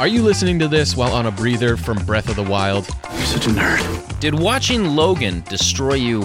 Are you listening to this while on a breather from Breath of the Wild? You're such a nerd. Did watching Logan destroy you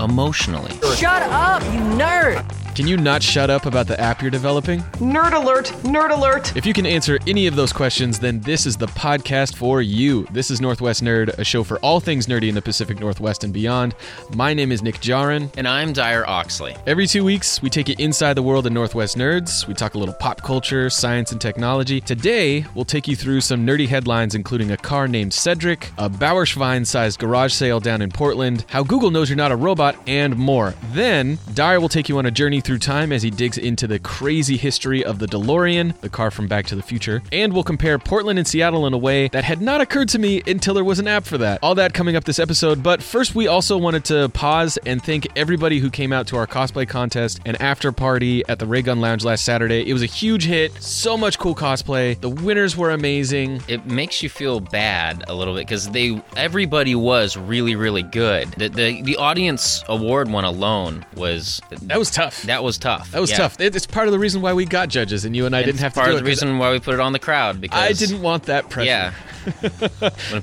emotionally? Shut up, you nerd! Can you not shut up about the app you're developing? Nerd alert! Nerd alert! If you can answer any of those questions, then this is the podcast for you. This is Northwest Nerd, a show for all things nerdy in the Pacific Northwest and beyond. My name is Nick Jarin. And I'm Dyer Oxley. Every two weeks, we take you inside the world of Northwest Nerds. We talk a little pop culture, science, and technology. Today, we'll take you through some nerdy headlines, including a car named Cedric, a Bauerschwein sized garage sale down in Portland, how Google knows you're not a robot, and more. Then, Dyer will take you on a journey through time as he digs into the crazy history of the DeLorean, the car from Back to the Future, and we'll compare Portland and Seattle in a way that had not occurred to me until there was an app for that. All that coming up this episode, but first we also wanted to pause and thank everybody who came out to our cosplay contest and after party at the Ray Gun Lounge last Saturday. It was a huge hit, so much cool cosplay. The winners were amazing. It makes you feel bad a little bit because they everybody was really really good. The, the the audience award one alone was That was tough. that was tough. That was Yeah. tough. It- It's part of the reason why we got judges and you and I didn't It's have to part of the reason why we put it on the crowd because I didn't want that pressure. Yeah,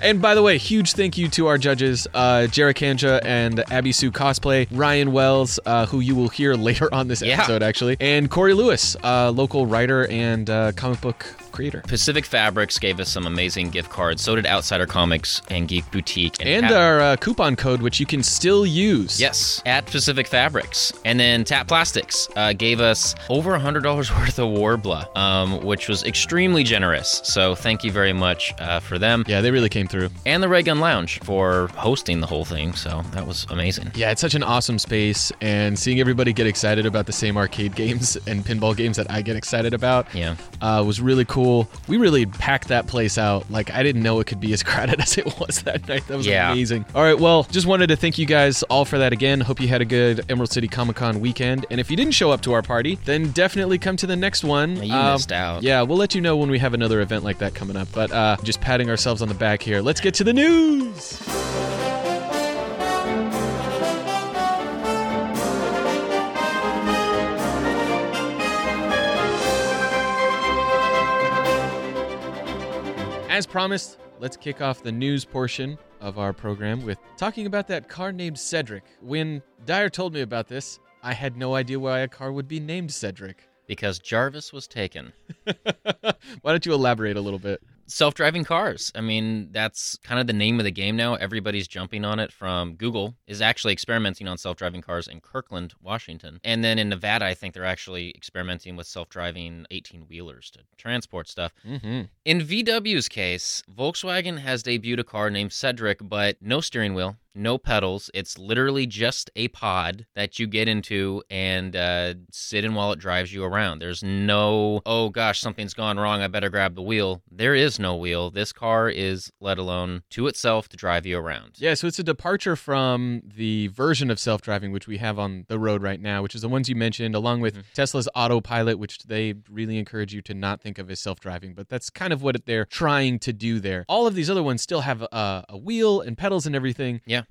And by the way, huge thank you to our judges, uh, Jarek Kanja and Abby Sue Cosplay, Ryan Wells, uh, who you will hear later on this Yeah. episode, actually, and Corey Lewis, uh, local writer and uh, comic book creator. Pacific Fabrics gave us some amazing gift cards. So did Outsider Comics and Geek Boutique And Tap- our uh, coupon code, which you can still use. Yes, at Pacific Fabrics. And then Tap Plastics uh, gave us over $100 worth of Worbla, um, which was extremely generous. So thank you very much uh, for them. Yeah, they really came through. And the Ray Gun Lounge for hosting the whole thing. So that was amazing. Yeah, it's such an awesome space, and seeing everybody get excited about the same arcade games and pinball games that I get excited about Yeah. uh, was really cool. We really packed that place out. Like, I didn't know it could be as crowded as it was that night. That was Yeah. amazing. All right, well, just wanted to thank you guys all for that again. Hope you had a good Emerald City Comic Con weekend. And if you didn't show up to our party, then definitely come to the next one. Yeah, you Um, missed out. Yeah, we'll let you know when we have another event like that coming up. But uh, just patting ourselves on the back here. Let's get to the news. As promised, let's kick off the news portion of our program with talking about that car named Cedric. When Dyer told me about this, I had no idea why a car would be named Cedric. Because Jarvis was taken. why don't you elaborate a little bit? Self driving cars. I mean, that's kind of the name of the game now. Everybody's jumping on it from Google, is actually experimenting on self driving cars in Kirkland, Washington. And then in Nevada, I think they're actually experimenting with self driving 18 wheelers to transport stuff. Mm-hmm. In VW's case, Volkswagen has debuted a car named Cedric, but no steering wheel, no pedals. It's literally just a pod that you get into and uh, sit in while it drives you around. There's no, oh gosh, something's gone wrong. I better grab the wheel. There is no wheel. This car is let alone to itself to drive you around. Yeah, so it's a departure from the version of self driving which we have on the road right now, which is the ones you mentioned, along with Tesla's autopilot, which they really encourage you to not think of as self driving, but that's kind of what they're trying to do there. All of these other ones still have a, a wheel and pedals and everything. Yeah.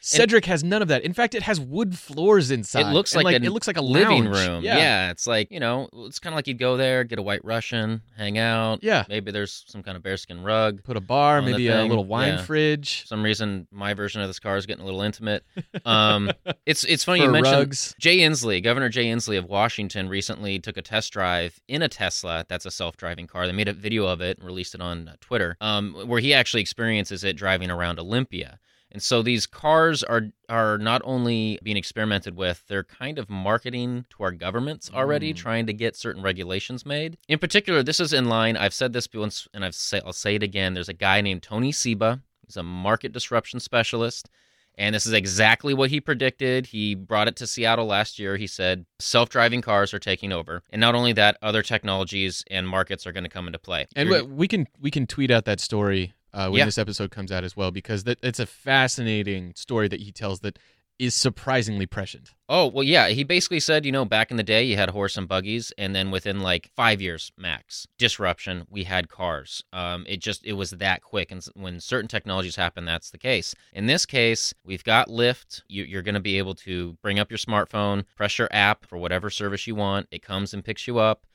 Cedric has none of that. In fact, it has wood floors inside. It looks like, like a it looks like a living lounge. room. Yeah. it's like you know, it's kind of like you'd go there, get a White Russian, hang out. Yeah. maybe there's some kind of bearskin rug. Put a bar, maybe a little wine yeah. fridge. For some reason, my version of this car is getting a little intimate. Um, it's it's funny you mentioned rugs. Jay Inslee, Governor Jay Inslee of Washington, recently took a test drive in a Tesla. That's a self-driving car. They made a video of it and released it on uh, Twitter, um, where he actually experiences it driving around Olympia. And so these cars are are not only being experimented with, they're kind of marketing to our governments already, Mm. trying to get certain regulations made. In particular, this is in line. I've said this once, and I've say, I'll say it again. There's a guy named Tony Seba. He's a market disruption specialist. And this is exactly what he predicted. He brought it to Seattle last year. He said self driving cars are taking over. And not only that, other technologies and markets are going to come into play. And You're- we- we can we can tweet out that story uh, when Yeah. this episode comes out as well because that it's a fascinating story that he tells that is surprisingly prescient. Oh, well, yeah. He basically said, you know, back in the day, you had horse and buggies, and then within like five years max disruption, we had cars. Um, it just, it was that quick. And when certain technologies happen, that's the case. In this case, we've got Lyft. You, you're going to be able to bring up your smartphone, press your app for whatever service you want. It comes and picks you up.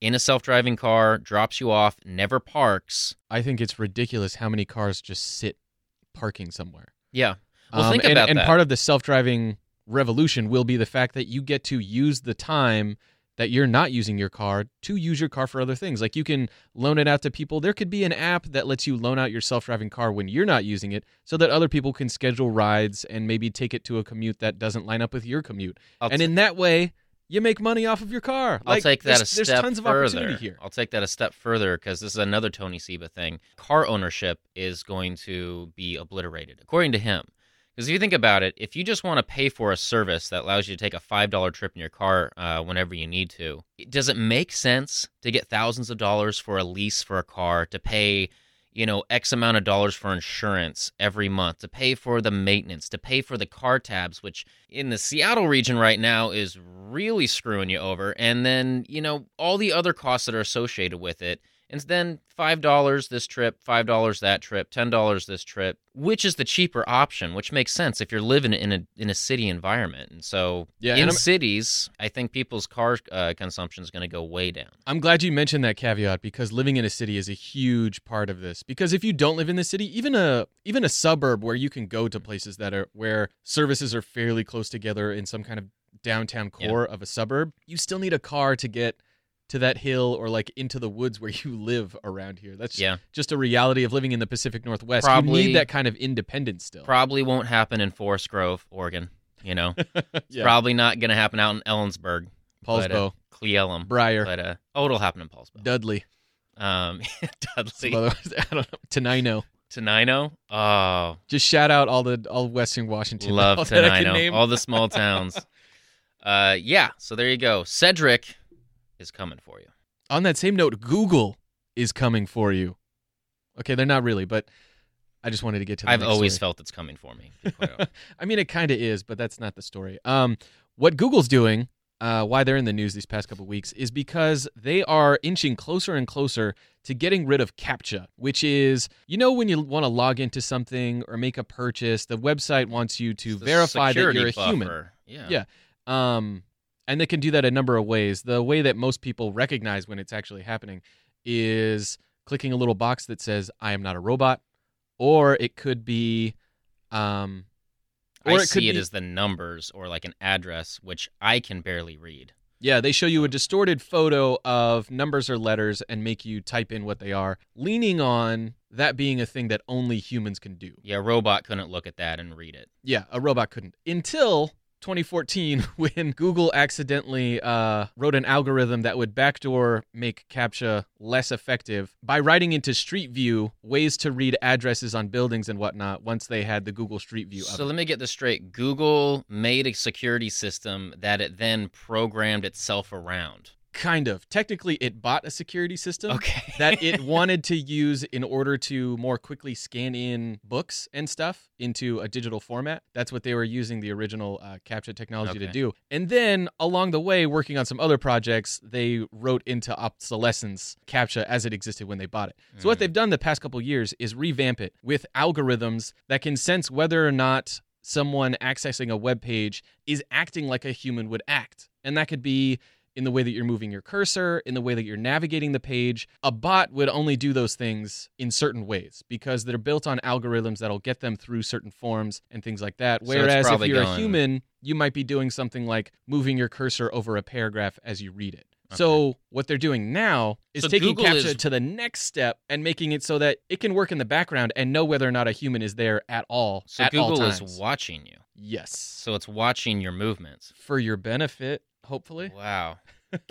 In a self-driving car, drops you off, never parks. I think it's ridiculous how many cars just sit parking somewhere. Yeah. Well, Um, think and, about and that. And part of the self-driving revolution will be the fact that you get to use the time that you're not using your car to use your car for other things. Like you can loan it out to people. There could be an app that lets you loan out your self-driving car when you're not using it so that other people can schedule rides and maybe take it to a commute that doesn't line up with your commute. I'll and t- in that way, you make money off of your car. I'll Like, take that there's, a there's step tons of further. opportunity here. I'll take that a step further because this is another Tony Seba thing. Car ownership is going to be obliterated, according to him. Because if you think about it, if you just want to pay for a service that allows you to take a five dollar trip in your car uh, whenever you need to, does it make sense to get thousands of dollars for a lease for a car to pay? You know, X amount of dollars for insurance every month, to pay for the maintenance, to pay for the car tabs, which in the Seattle region right now is really screwing you over. And then, you know, all the other costs that are associated with it. And then $5 this trip, $5 that trip, $10 this trip. Which is the cheaper option, which makes sense if you're living in a in a city environment. And so Yeah, in cities, I think people's car uh, consumption is going to go way down. I'm glad you mentioned that caveat because living in a city is a huge part of this. Because if you don't live in the city, even a even a suburb where you can go to places that are where services are fairly close together in some kind of downtown Yeah. core of a suburb, you still need a car to get to that hill or like into the woods where you live around here. That's Yeah. just a reality of living in the Pacific Northwest. you Probably- need that kind of independence still. Probably won't happen in Forest Grove, Oregon. You know, yeah. probably not going to happen out in Ellensburg, but, uh, Poulsbo, Cleellum. Briar, But uh, oh, it'll happen in Poulsbo. Dudley, Um, Dudley, other- I don't know, Tenino. Tenino. Oh, Just shout out all the all Western Washington. love all that I can Tenino. All the small towns. uh, yeah. So there you go. Cedric is coming for you. on that same note, Google is coming for you. Okay, they're not really, but I just wanted to get to. The I've always story. felt it's coming for me. to be quite honest. I mean, it kind of is, but that's not the story. Um, what Google's doing, uh, why they're in the news these past couple weeks, is because they are inching closer and closer to getting rid of CAPTCHA, which is, you know, when you want to log into something or make a purchase, the website wants you to verify that you're a human. Yeah. Yeah. Um, and they can do that a number of ways. The way that most people recognize when it's actually happening is clicking a little box that says "I am not a robot," or it could be, um, or I it could see it be, as the numbers or like an address, which I can barely read. yeah. They show you a distorted photo of numbers or letters and make you type in what they are, leaning on that being a thing that only humans can do. Yeah, a robot couldn't look at that and read it. Yeah, a robot couldn't until 2014 when Google accidentally uh, wrote an algorithm that would backdoor make CAPTCHA less effective by writing into Street View ways to read addresses on buildings and whatnot once they had the Google Street View So let me get this straight. Google made a security system that it then programmed itself around. Kind of. Technically, it bought a security system. Okay. that it wanted to use in order to more quickly scan in books and stuff into a digital format. That's what they were using the original uh, CAPTCHA technology to do. And then along the way, working on some other projects, they wrote into obsolescence CAPTCHA as it existed when they bought it. So what Mm. they've done the past couple years is revamp it with algorithms that can sense whether or not someone accessing a web page is acting like a human would act. And that could be in the way that you're moving your cursor, in the way that you're navigating the page. A bot would only do those things in certain ways because they're built on algorithms that'll get them through certain forms and things like that. So Whereas if you're a human, you might be doing something like moving your cursor over a paragraph as you read it. So what they're doing now is So taking Google CAPTCHA is- to the next step and making it so that it can work in the background and know whether or not a human is there at all. So at all Google is watching you. yes, So it's watching your movements. for your benefit, hopefully. Wow.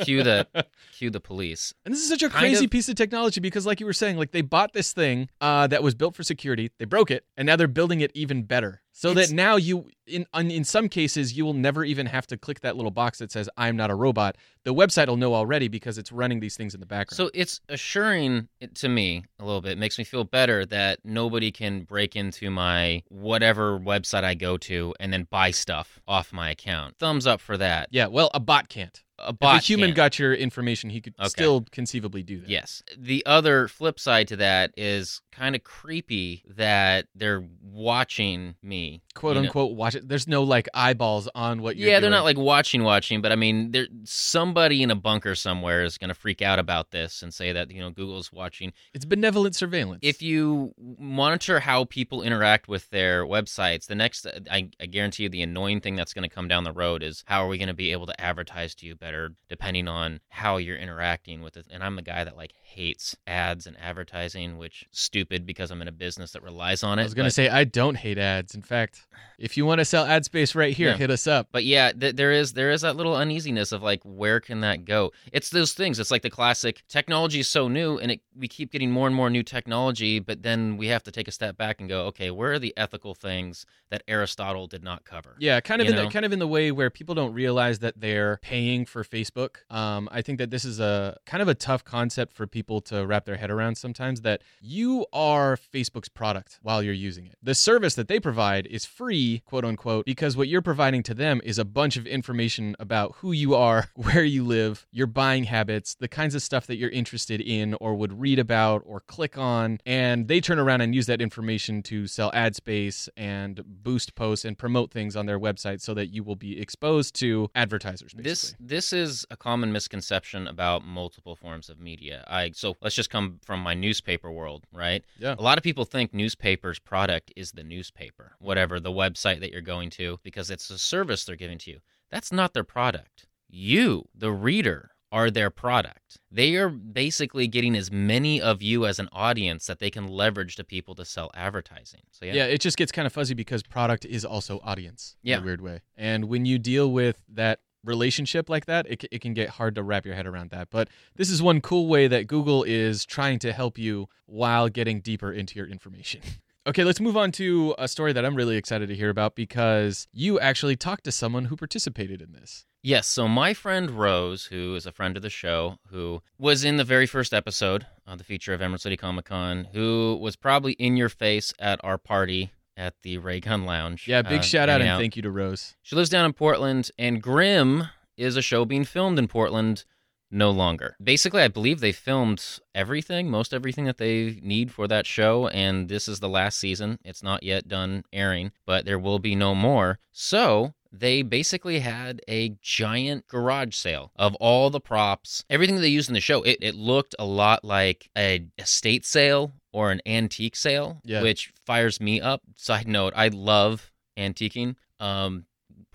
Cue the cue the police. And this is such a Kind crazy of- piece of technology because, like you were saying, like they bought this thing uh, that was built for security, they broke it, and now they're building it even better. So that now you, in in some cases, you will never even have to click that little box that says "I'm not a robot." The website will know already because it's running these things in the background. So it's assuring it to me a little bit. It makes me feel better that nobody can break into my whatever website I go to and then buy stuff off my account. Thumbs up for that. yeah, well, a bot can't. A If a human can't. got your information, he could Okay. still conceivably do that. Yes. The other flip side to that is kind of creepy that they're watching me. Quote you know? unquote, watch it. There's no like eyeballs on what you're doing. Yeah, they're not like watching, watching, but I mean, there somebody in a bunker somewhere is going to freak out about this and say that you know Google's watching. It's benevolent surveillance. If you monitor how people interact with their websites, the next, I, I guarantee you, the annoying thing that's going to come down the road is how are we going to be able to advertise to you better, depending on how you're interacting with it. And I'm the guy that like hates ads and advertising, which stupid because I'm in a business that relies on it. I was gonna say I don't hate ads. In fact, if you want to sell ad space right here, Yeah. hit us up. But yeah, th- there is there is that little uneasiness of like where can that go? It's those things. It's like the classic technology is so new, and it, we keep getting more and more new technology, but then we have to take a step back and go, okay, where are the ethical things that Aristotle did not cover? Yeah, kind of You in know? the kind of in the way where people don't realize that they're paying for Facebook. Um, I think that this is a kind of a tough concept for people to wrap their head around sometimes. That you are Facebook's product while you're using it. The service that they provide is free, quote unquote, because what you're providing to them is a bunch of information about who you are, where you live, your buying habits, the kinds of stuff that you're interested in or would read about or click on, and they turn around and use that information to sell ad space and boost posts and promote things on their website so that you will be exposed to advertisers basically. This this is a common misconception about multiple forms of media. I so let's just come from my newspaper world, right? Yeah. A lot of people think newspapers product is the newspaper, whatever the website that you're going to because it's a service they're giving to you. That's not their product. You, the reader, are their product. They are basically getting as many of you as an audience that they can leverage to people to sell advertising. So yeah. yeah. it just gets kind of fuzzy because product is also audience in a weird way. And when you deal with that relationship like that, it, it can get hard to wrap your head around that. But this is one cool way that Google is trying to help you while getting deeper into your information. Okay, let's move on to a story that I'm really excited to hear about because you actually talked to someone who participated in this. Yes, so my friend Rose, who is a friend of the show, who was in the very first episode of the feature of Emerald City Comic Con, who was probably in your face at our party at the Ray Gun Lounge. Yeah, big uh, shout out and thank you to Rose. She lives down in Portland, and Grimm is a show being filmed in Portland no longer. Basically, I believe they filmed everything, most everything that they need for that show, and this is the last season. It's not yet done airing, but there will be no more. So, they basically had a giant garage sale of all the props, everything they used in the show. It, it looked a lot like a estate sale or an antique sale, Yeah. which fires me up. Side note, I love antiquing. Um,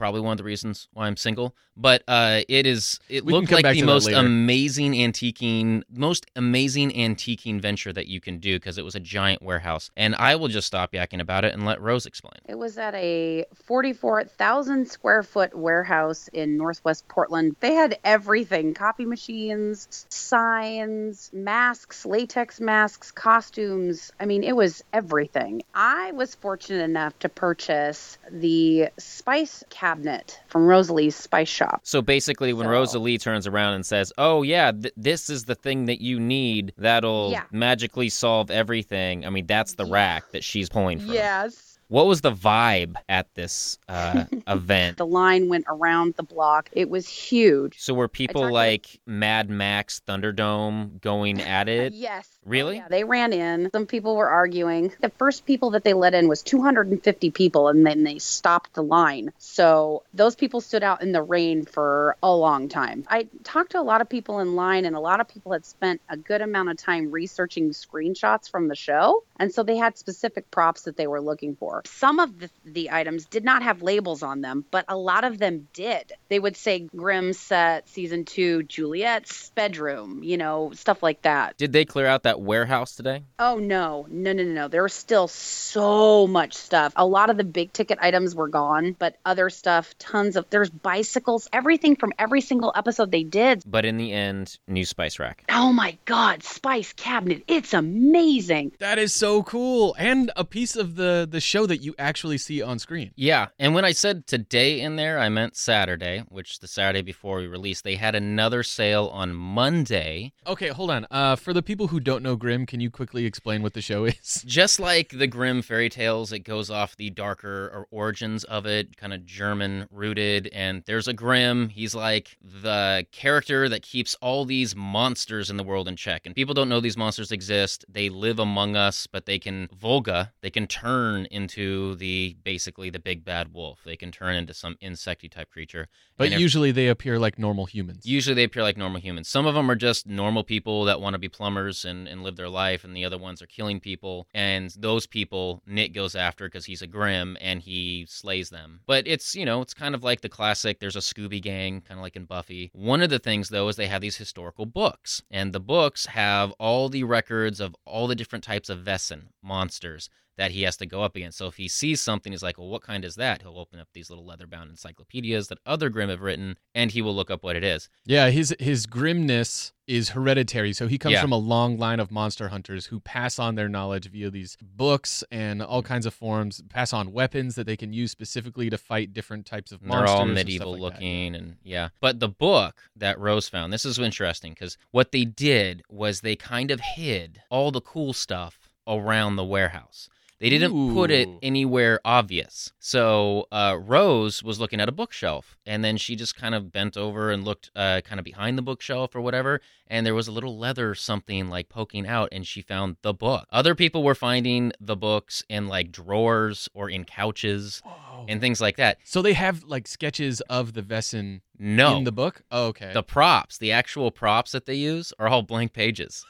probably one of the reasons why I'm single. But uh, it is it We looked like the most amazing antiquing, most amazing antiquing venture that you can do because it was a giant warehouse. And I will just stop yakking about it and let Rose explain. It was at a 44,000 square foot warehouse in Northwest Portland. They had everything copy machines, signs, masks, latex masks, costumes. I mean, it was everything. I was fortunate enough to purchase the spice cabinet from Rosalie's Spice Shop. So basically, when So- Rosalie turns around and says, "Oh yeah, th- this is the thing that you need that'll Yeah. magically solve everything," I mean, that's the Yeah. rack that she's pulling from. Yes. What was the vibe at this uh, event? The line went around the block. It was huge. So were people talked to- like Mad Max Thunderdome going at it? Yes. Really? Yeah, they ran in. Some people were arguing. The first people that they let in was 250 people, and then they stopped the line. So those people stood out in the rain for a long time. I talked to a lot of people in line, and a lot of people had spent a good amount of time researching screenshots from the show. And so they had specific props that they were looking for. Some of the, the items did not have labels on them, but a lot of them did. They would say Grimm set season two, Juliet's bedroom, you know, stuff like that. Did they clear out that warehouse today? Oh no, no, no, no, no. There was still so much stuff. A lot of the big ticket items were gone, but other stuff, tons of there's bicycles, everything from every single episode they did. But in the end, new spice rack. Oh my god, Spice Cabinet. It's amazing. That is so cool. And a piece of the the show that you actually see on screen. Yeah, and when I said today in there, I meant Saturday, which the Saturday before we released. They had another sale on Monday. Okay, hold on. Uh, for the people who don't don't know Grimm, can you quickly explain what the show is? Just like the Grimm fairy tales, it goes off the darker origins of it, kind of German rooted. And there's a Grimm. He's like the character that keeps all these monsters in the world in check. And people don't know these monsters exist. They live among us, but they can woge, they can turn into the basically the big bad wolf. They can turn into some insecty type creature. But usually they appear like normal humans. Usually they appear like normal humans. Some of them are just normal people that want to be plumbers and, and live their life, and the other ones are killing people. And those people Nick goes after because he's a Grimm and he slays them. But it's, you know, it's kind of like the classic there's a Scooby Gang, kind of like in Buffy. One of the things, though, is they have these historical books. And the books have all the records of all the different types of Wesen monsters that he has to go up against. So if he sees something, he's like, well, what kind is that? He'll open up these little leather bound encyclopedias that other Grimm have written and he will look up what it is. Yeah, his his grimness is hereditary. So he comes Yeah. from a long line of monster hunters who pass on their knowledge via these books and all kinds of forms, pass on weapons that they can use specifically to fight different types of And monsters. They're all medieval like that. looking and yeah. But the book that Rose found, this is interesting because what they did was they kind of hid all the cool stuff around the warehouse. They didn't put it anywhere obvious. So uh, Rose was looking at a bookshelf, and then she just kind of bent over and looked uh, kind of behind the bookshelf or whatever, and there was a little leather something like poking out, and she found the book. Other people were finding the books in like drawers or in couches Whoa. and things like that. so they have like sketches of the Wesen No, in the book. Oh, okay. the props, the actual props that they use, are all blank pages.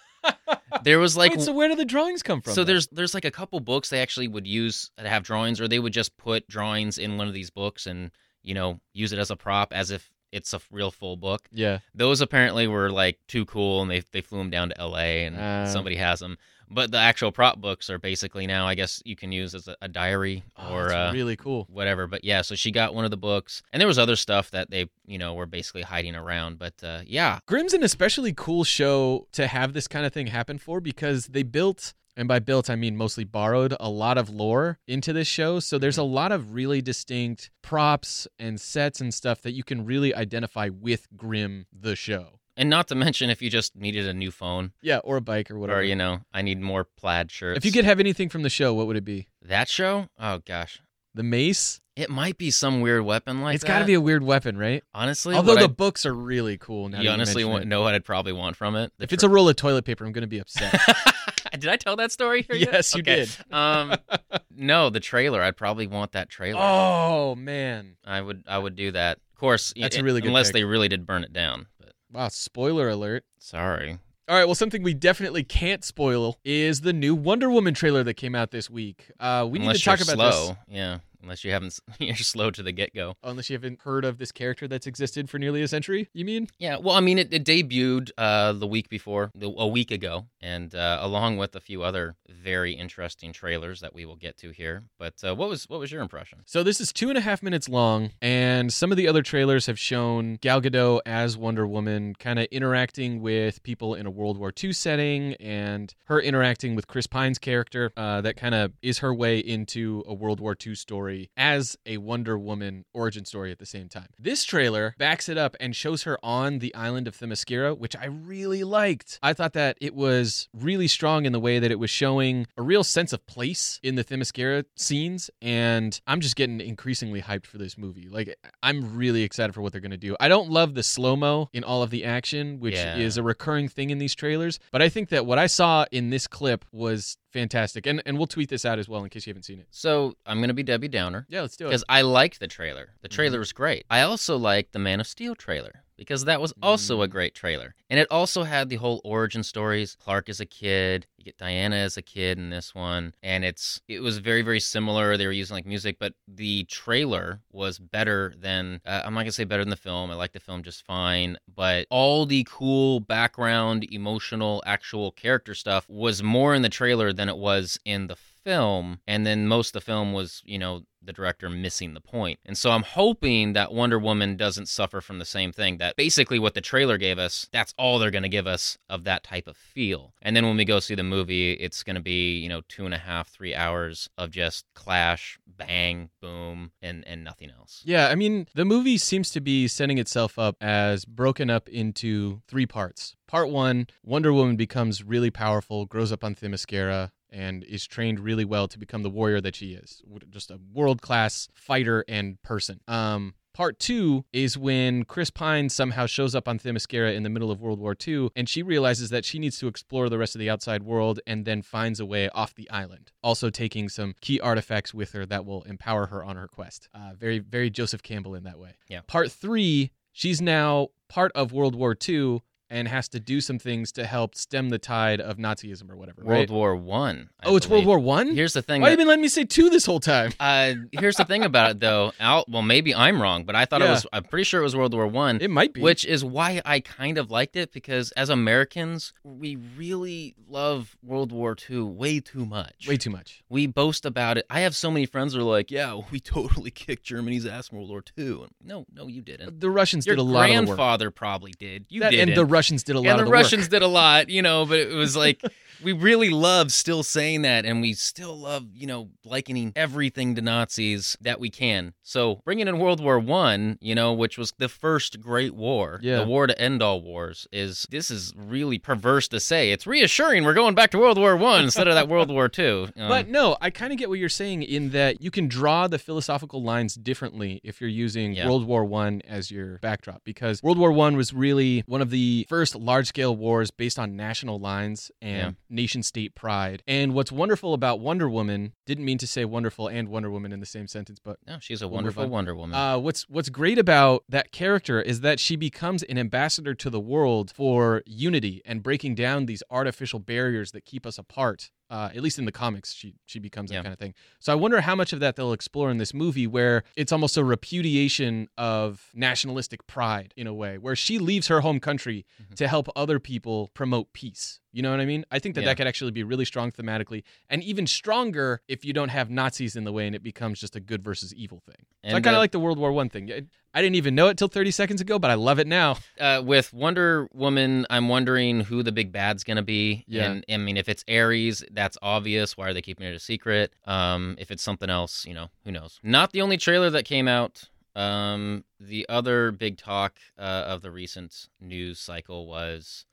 There was like Wait, so where do the drawings come from? so then? there's there's like a couple books they actually would use that have drawings, or they would just put drawings in one of these books and you know use it as a prop as if it's a real full book. yeah. Those apparently were like too cool, and they they flew them down to L.A. and Uh. somebody has them. But the actual prop books are basically now, I guess you can use as a, a diary Oh, or that's uh, really cool. whatever. But yeah, so she got one of the books, and there was other stuff that they, you know, were basically hiding around. But uh, yeah, Grimm's an especially cool show to have this kind of thing happen for because they built, and by built I mean mostly borrowed, a lot of lore into this show. So there's a lot of really distinct props and sets and stuff that you can really identify with Grimm the show. And not to mention if you just needed a new phone, Yeah, or a bike or whatever. or you know, I need more plaid shirts. if you could have anything from the show, what would it be? that show, oh gosh, The mace? it might be some weird weapon like it's got to be a weird weapon, right? honestly. Although the I- books are really cool. Now you you honestly it. know what I'd probably want from it. The If it's a roll of toilet paper, I'm going to be upset. did I tell that story? Here yet? yes, you Okay. did. um, no, the trailer. I'd probably want that trailer. Oh man! I would. I would do that. Of course, That's i- a really good unless pick. they really did burn it down. Wow! Spoiler alert. sorry. All right, well, something we definitely can't spoil is the new Wonder Woman trailer that came out this week. Uh, we unless need to talk about slow. this. Yeah. Unless you haven't, you're slow to the get go. Unless you haven't heard of this character that's existed for nearly a century, you mean? Yeah, well, I mean, it, it debuted uh, the week before, the, a week ago, and uh, along with a few other very interesting trailers that we will get to here. But uh, what was what was your impression? So this is two and a half minutes long, and some of the other trailers have shown Gal Gadot as Wonder Woman, kind of interacting with people in a World War II setting, and her interacting with Chris Pine's character. Uh, that kind of is her way into a World War II story as a Wonder Woman origin story at the same time. This trailer backs it up and shows her on the island of Themyscira, which I really liked. I thought that it was really strong in the way that it was showing a real sense of place in the Themyscira scenes, and I'm just getting increasingly hyped for this movie. Like, I'm really excited for what they're going to do. I don't love the slow mo in all of the action, which Yeah. is a recurring thing in these trailers, but I think that what I saw in this clip was fantastic, and and we'll tweet this out as well in case you haven't seen it. So I'm gonna be Debbie Downer Yeah, let's do it. because I liked the trailer. The trailer Mhm. was great. I also liked the Man of Steel trailer because that was also a Mm. great trailer, and it also had the whole origin stories. Clark as a kid, you get Diana as a kid in this one, and it's it was very very similar. They were using like music, but the trailer was better than uh, I'm not gonna say better than the film. I like the film just fine, but all the cool background, emotional, actual character stuff was more in the trailer than it was in the film and then most of the film was you know the director missing the point. And so I'm hoping that Wonder Woman doesn't suffer from the same thing. That basically what the trailer gave us, that's all they're going to give us of that type of feel. And then when we go see the movie, it's going to be, you know, two and a half, three hours of just clash, bang, boom, and, and nothing else. Yeah, I mean, the movie seems to be setting itself up as broken up into three parts. Part one, Wonder Woman becomes really powerful, grows up on Themyscira, and is trained really well to become the warrior that she is. Just a world class fighter and person. Um, Part two is when Chris Pine somehow shows up on Themyscira in the middle of World War II, and she realizes that she needs to explore the rest of the outside world and then finds a way off the island. Also, taking some key artifacts with her that will empower her on her quest. Uh, very, very Joseph Campbell in that way. Yeah. Part three, she's now part of World War II and has to do some things to help stem the tide of Nazism or whatever. World right? War One. I Oh, it's World. War One. Here's the thing. Why that- have you been letting me say two this whole time? Uh, here's the thing about it, though. Al, well, maybe I'm wrong, but I thought it was. I'm pretty sure it was World War One, It might be. which is why I kind of liked it because as Americans, we really love World War II way too much. way too much. We boast about it. I have so many friends who are like, "Yeah, we totally kicked Germany's ass in World War II." No, no, you didn't. The Russians Your did a lot work. grandfather probably did. You didn't. and the Russians did a lot and of the the Russians work. did a lot, you know, but it was like we really love still saying that, and we still love, you know, likening everything to Nazis that we can. So bringing in World War One, you know, which was the first great war, Yeah. the war to end all wars, is this is really perverse to say. It's reassuring we're going back to World War One instead of that World War Two. Um, But no, I kind of get what you're saying in that you can draw the philosophical lines differently if you're using Yeah. World War One as your backdrop, because World War One was really one of the first large-scale wars based on national lines and Yeah. nation-state pride. And what's wonderful about Wonder Woman didn't mean to say wonderful and Wonder Woman in the same sentence, but no, she's a wonderful on. Wonder Woman. Uh, what's what's great about that character is that she becomes an ambassador to the world for unity and breaking down these artificial barriers that keep us apart. Uh, at least in the comics, she she becomes that Yeah. kind of thing. So I wonder how much of that they'll explore in this movie, where it's almost a repudiation of nationalistic pride in a way, where she leaves her home country Mhm. to help other people promote peace. You know what I mean? I think that Yeah. that could actually be really strong thematically, and even stronger if you don't have Nazis in the way and it becomes just a good versus evil thing. So I kind of uh, like the World War One thing. I- I didn't even know it till 30 seconds ago, but I love it now. uh, with Wonder Woman, I'm wondering who the big bad's gonna be. Yeah. And I mean, if it's Ares, that's obvious. Why are they keeping it a secret? Um, if it's something else, you know, who knows? Not the only trailer that came out. Um, the other big talk uh, of the recent news cycle was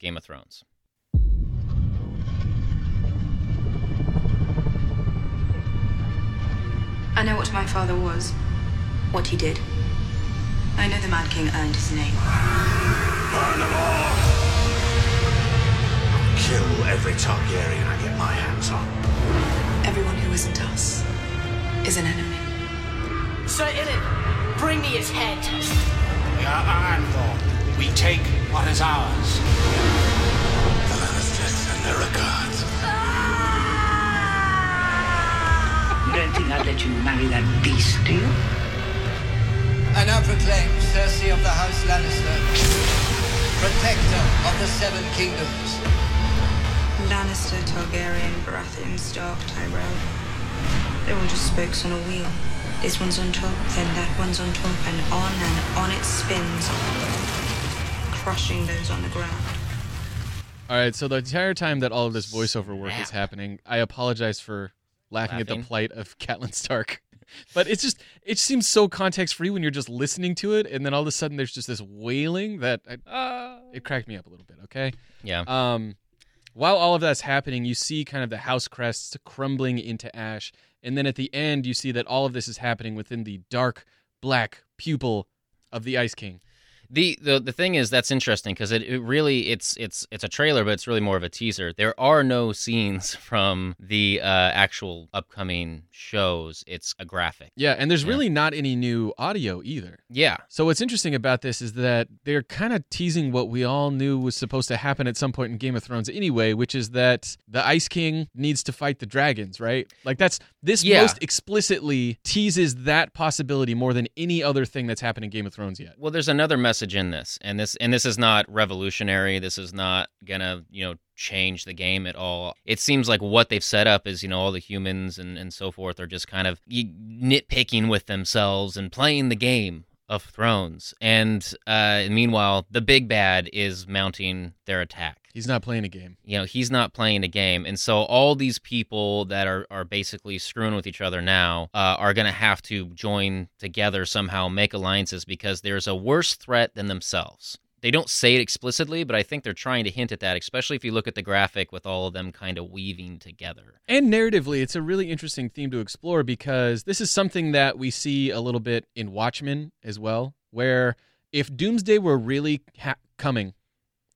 Game of Thrones. I know what my father was, what he did. I know the Mad King earned his name. Burn them all! Kill every Targaryen I get my hands on. Everyone who isn't us is an enemy. Sir Ilyn, bring me his head. We are Ironborn. We take what is ours. The Lannisters and their regards. Don't think I'd let you marry that beast, do you? I now proclaim Cersei of the House Lannister, protector of the Seven Kingdoms. Lannister, Targaryen, Baratheon, Stark, Tyrell. They're all just spokes on a wheel. This one's on top, then that one's on top, and on and on it spins, crushing those on the ground. All right, so the entire time that all of this voiceover work is happening, I apologize for laughing, at the plight of Catelyn Stark. But it's just it seems so context free when you're just listening to it, and then all of a sudden there's just this wailing that I, it cracked me up a little bit. Okay, Yeah. um, while all of that's happening, you see kind of the house crests crumbling into ash, and then at the end you see that all of this is happening within the dark black pupil of the Ice King. The, the the thing is that's interesting because it, it really it's it's it's a trailer but it's really more of a teaser. There are no scenes from the uh, actual upcoming shows. It's a graphic. Yeah, and there's Yeah. really not any new audio either. Yeah. So what's interesting about this is that they're kind of teasing what we all knew was supposed to happen at some point in Game of Thrones anyway, which is that the Ice King needs to fight the dragons, right? Like that's this Yeah. most explicitly teases that possibility more than any other thing that's happened in Game of Thrones yet. Well, there's another message message in this, and this and this is not revolutionary. This is not gonna you know change the game at all. It seems like what they've set up is you know all the humans and and so forth are just kind of nitpicking with themselves and playing the game of Thrones. And uh, meanwhile, the big bad is mounting their attack. He's not playing a game. You know, he's not playing a game. And so all these people that are, are basically screwing with each other now uh, are going to have to join together somehow, make alliances because there's a worse threat than themselves. They don't say it explicitly, but I think they're trying to hint at that, especially if you look at the graphic with all of them kind of weaving together. And narratively, it's a really interesting theme to explore because this is something that we see a little bit in Watchmen as well, where if Doomsday were really ha- coming,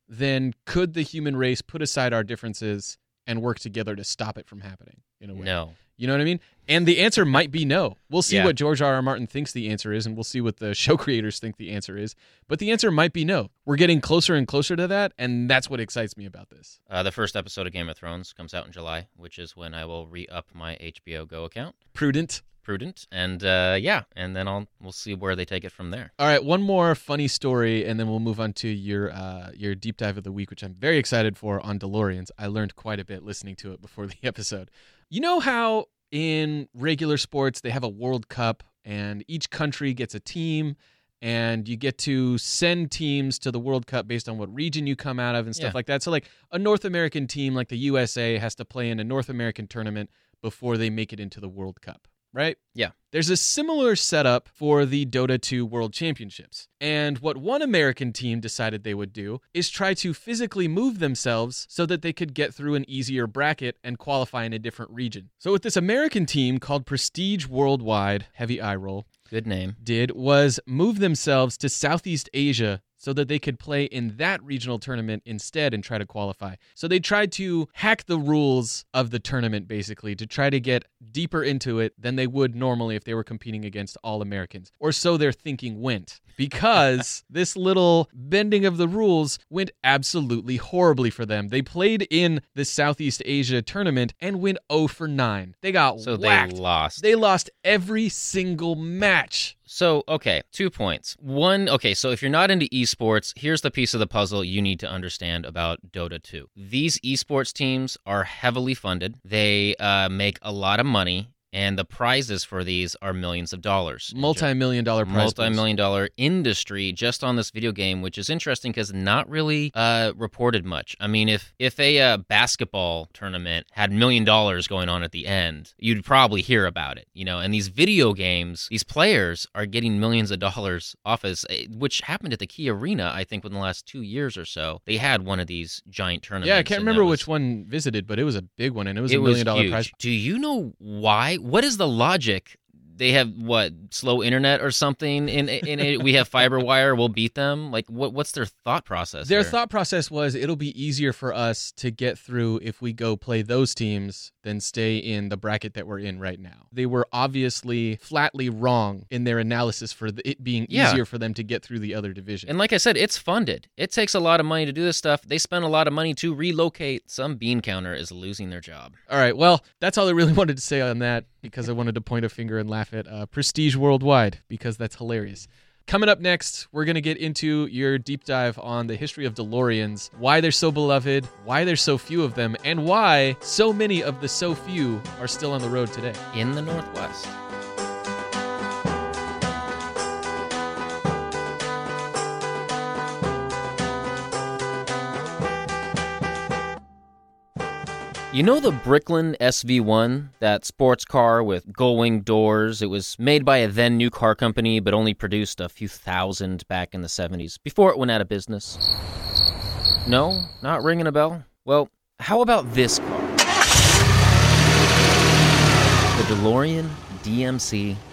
then could the human race put aside our differences and work together to stop it from happening in a way? No. You know what I mean? And the answer might be no. We'll see Yeah. what George R. R. Martin thinks the answer is, and we'll see what the show creators think the answer is. But the answer might be no. We're getting closer and closer to that, and that's what excites me about this. Uh, the first episode of Game of Thrones comes out in July, which is when I will re up my HBO Go account. Prudent. Prudent. And uh, yeah, and then I'll we'll see where they take it from there. All right, one more funny story, and then we'll move on to your uh, your deep dive of the week, which I'm very excited for on DeLoreans. I learned quite a bit listening to it before the episode. You know how in regular sports they have a World Cup, and each country gets a team, and you get to send teams to the World Cup based on what region you come out of and stuff Yeah. like that. So, like a North American team, like the USA, has to play in a North American tournament before they make it into the World Cup, right? Yeah. There's a similar setup for the Dota 2 World Championships. And what one American team decided they would do is try to physically move themselves so that they could get through an easier bracket and qualify in a different region. So, what this American team called Prestige Worldwide, heavy eye roll, Good name. did was move themselves to Southeast Asia so that they could play in that regional tournament instead and try to qualify. So they tried to hack the rules of the tournament basically to try to get deeper into it than they would normally if they were competing against all Americans. Or so their thinking went. Because this little bending of the rules went absolutely horribly for them. They played in the Southeast Asia tournament and went 0 for 9. They got So whacked. they lost. They lost every single match. So, okay, two points. One, okay, so if you're not into esports, here's the piece of the puzzle you need to understand about Dota 2. These esports teams are heavily funded, they uh, make a lot of money, and the prizes for these are millions of dollars. Multi-million dollar prize multi-million dollar industry just on this video game, which is interesting because not really uh, reported much. I mean, if if a uh, basketball tournament had million dollars going on at the end, you'd probably hear about it, you know. And these video games, these players are getting millions of dollars off as, eh, which happened at the Key Arena, I think, within the last two years or so. They had one of these giant tournaments. Yeah, I can't remember was- which one visited, but it was a big one, and it was it a million was dollar huge. prize. Do you know why? What is the logic? They have what slow internet or something in in it. We have fiber wire. We'll beat them. Like what? What's their thought process? Their there? thought process was it'll be easier for us to get through if we go play those teams than stay in the bracket that we're in right now. They were obviously flatly wrong in their analysis for the, it being Yeah. easier for them to get through the other division. And like I said, it's funded. It takes a lot of money to do this stuff. They spend a lot of money to relocate. Some bean counter is losing their job. All right, well, that's all I really wanted to say on that because I wanted to point a finger and laugh at uh, Prestige Worldwide because that's hilarious. Coming up next, we're going to get into your deep dive on the history of DeLoreans, why they're so beloved, why there's so few of them, and why so many of the so few are still on the road today. In the Northwest. You know the Bricklin SV1, that sports car with gull-wing doors? It was made by a then new car company, but only produced a few thousand back in the 70s, before it went out of business. No? Not ringing a bell? Well, how about this car? The DeLorean DMC 12.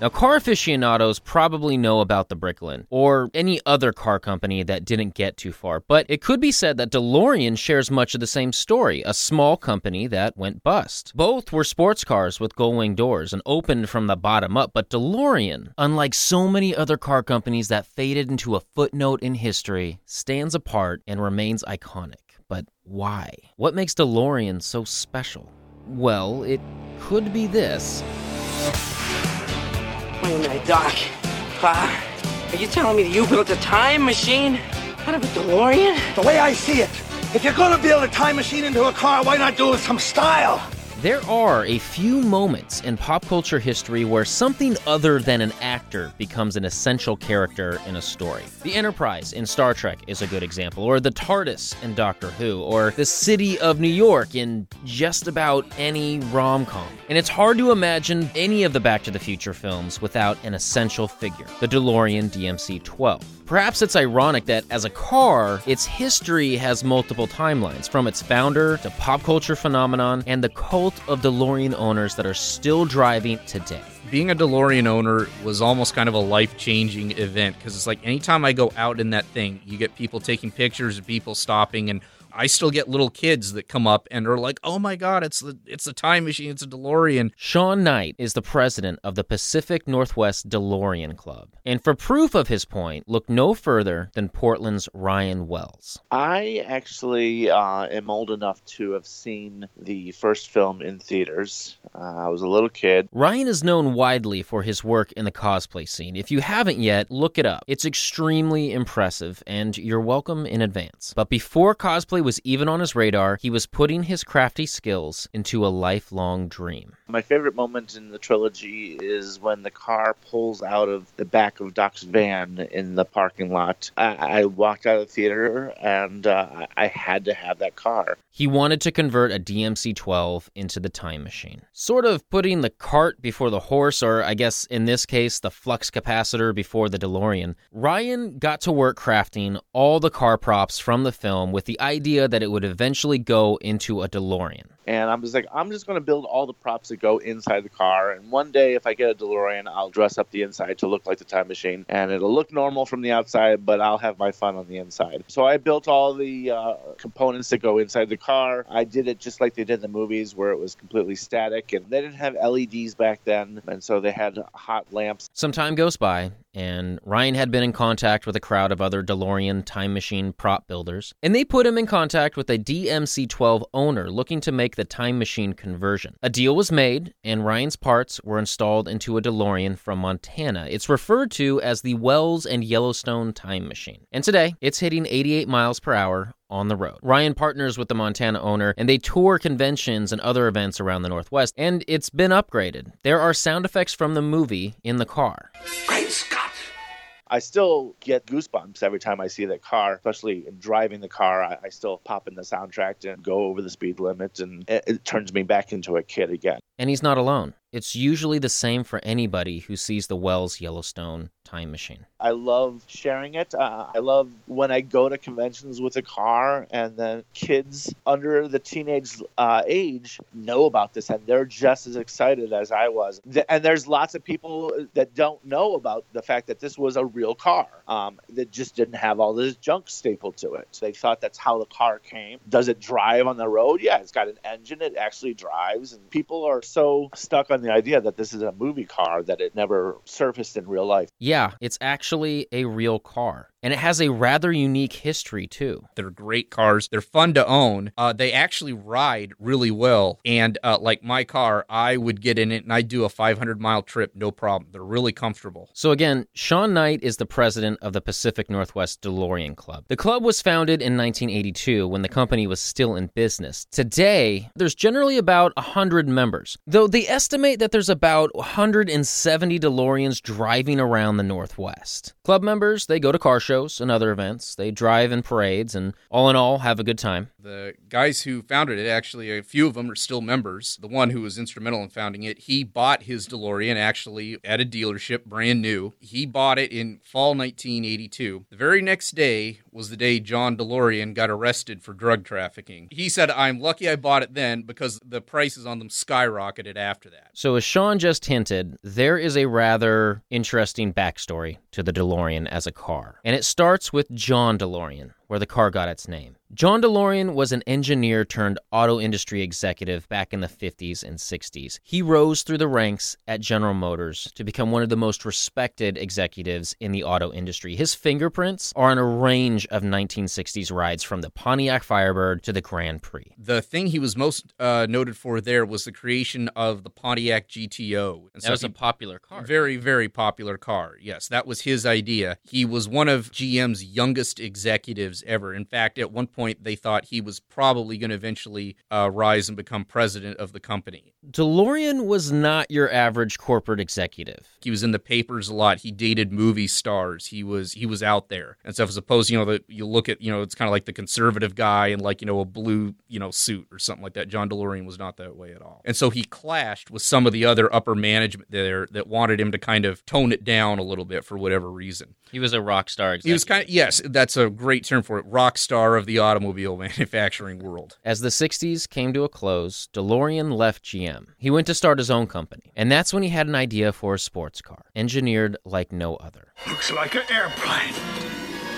Now, car aficionados probably know about the Bricklin, or any other car company that didn't get too far, but it could be said that DeLorean shares much of the same story a small company that went bust. Both were sports cars with gull wing doors and opened from the bottom up, but DeLorean, unlike so many other car companies that faded into a footnote in history, stands apart and remains iconic. But why? What makes DeLorean so special? Well, it could be this. Wait a minute, Doc. Are you telling me that you built a time machine out of a DeLorean? The way I see it, if you're gonna build a time machine into a car, why not do it with some style? There are a few moments in pop culture history where something other than an actor becomes an essential character in a story. The Enterprise in Star Trek is a good example, or the TARDIS in Doctor Who, or the City of New York in just about any rom com. And it's hard to imagine any of the Back to the Future films without an essential figure, the DeLorean DMC 12. Perhaps it's ironic that as a car, its history has multiple timelines, from its founder to pop culture phenomenon and the cult of DeLorean owners that are still driving today. Being a DeLorean owner was almost kind of a life changing event because it's like anytime I go out in that thing, you get people taking pictures people stopping and I still get little kids that come up and are like, "Oh my god, it's the it's a time machine, it's a DeLorean." Sean Knight is the president of the Pacific Northwest DeLorean Club. And for proof of his point, look no further than Portland's Ryan Wells. I actually uh, am old enough to have seen the first film in theaters. Uh, I was a little kid. Ryan is known widely for his work in the cosplay scene. If you haven't yet, look it up. It's extremely impressive, and you're welcome in advance. But before cosplay was even on his radar, he was putting his crafty skills into a lifelong dream. My favorite moment in the trilogy is when the car pulls out of the back of Doc's van in the parking lot. I, I walked out of the theater and uh, I had to have that car. He wanted to convert a DMC 12 into the time machine. Sort of putting the cart before the horse, or I guess in this case, the flux capacitor before the DeLorean. Ryan got to work crafting all the car props from the film with the idea that it would eventually go into a DeLorean. And I was like, I'm just going to build all the props that go inside the car. And one day, if I get a DeLorean, I'll dress up the inside to look like the time machine. And it'll look normal from the outside, but I'll have my fun on the inside. So I built all the uh, components that go inside the car. I did it just like they did in the movies, where it was completely static. And they didn't have LEDs back then. And so they had hot lamps. Some time goes by, and Ryan had been in contact with a crowd of other DeLorean time machine prop builders, and they put him in contact with a DMC 12 owner looking to make the time machine conversion. A deal was made, and Ryan's parts were installed into a DeLorean from Montana. It's referred to as the Wells and Yellowstone time machine. And today, it's hitting 88 miles per hour on the road. Ryan partners with the Montana owner and they tour conventions and other events around the Northwest, and it's been upgraded. There are sound effects from the movie in the car. Great Scott! I still get goosebumps every time I see that car, especially in driving the car. I, I still pop in the soundtrack and go over the speed limit, and it, it turns me back into a kid again. And he's not alone. It's usually the same for anybody who sees the Wells Yellowstone time machine. I love sharing it. Uh, I love when I go to conventions with a car and then kids under the teenage uh, age know about this and they're just as excited as I was. And there's lots of people that don't know about the fact that this was a real car um, that just didn't have all this junk stapled to it. They thought that's how the car came. Does it drive on the road? Yeah, it's got an engine. It actually drives. And people are so stuck on the idea that this is a movie car that it never surfaced in real life. Yeah, it's actually a real car. And it has a rather unique history, too. They're great cars. They're fun to own. Uh, they actually ride really well. And uh, like my car, I would get in it and I'd do a 500 mile trip, no problem. They're really comfortable. So, again, Sean Knight is the president of the Pacific Northwest DeLorean Club. The club was founded in 1982 when the company was still in business. Today, there's generally about 100 members, though they estimate that there's about 170 DeLoreans driving around the Northwest. Club members, they go to car shows and other events, they drive in parades, and all in all, have a good time. The guys who founded it, actually, a few of them are still members. The one who was instrumental in founding it, he bought his DeLorean actually at a dealership, brand new. He bought it in fall 1982. The very next day was the day John DeLorean got arrested for drug trafficking. He said, I'm lucky I bought it then because the prices on them skyrocketed after that. So, as Sean just hinted, there is a rather interesting backstory to the DeLorean as a car. And it starts with John DeLorean, where the car got its name. John DeLorean was an engineer turned auto industry executive back in the 50s and 60s. He rose through the ranks at General Motors to become one of the most respected executives in the auto industry. His fingerprints are on a range of 1960s rides from the Pontiac Firebird to the Grand Prix. The thing he was most uh, noted for there was the creation of the Pontiac GTO. And That was he- a popular car. Very, very popular car. Yes, that was his idea. He was one of GM's youngest executives ever. In fact, at one point, they thought he was probably going to eventually uh, rise and become president of the company. DeLorean was not your average corporate executive. He was in the papers a lot. He dated movie stars. He was he was out there and stuff. As opposed, you know, that you look at, you know, it's kind of like the conservative guy in like you know a blue you know suit or something like that. John DeLorean was not that way at all. And so he clashed with some of the other upper management there that wanted him to kind of tone it down a little bit for whatever reason. He was a rock star executive. He was kind of yes, that's a great term for it. Rock star of the automobile manufacturing world. As the 60s came to a close, DeLorean left GM. He went to start his own company, and that's when he had an idea for a sports car, engineered like no other. Looks like an airplane.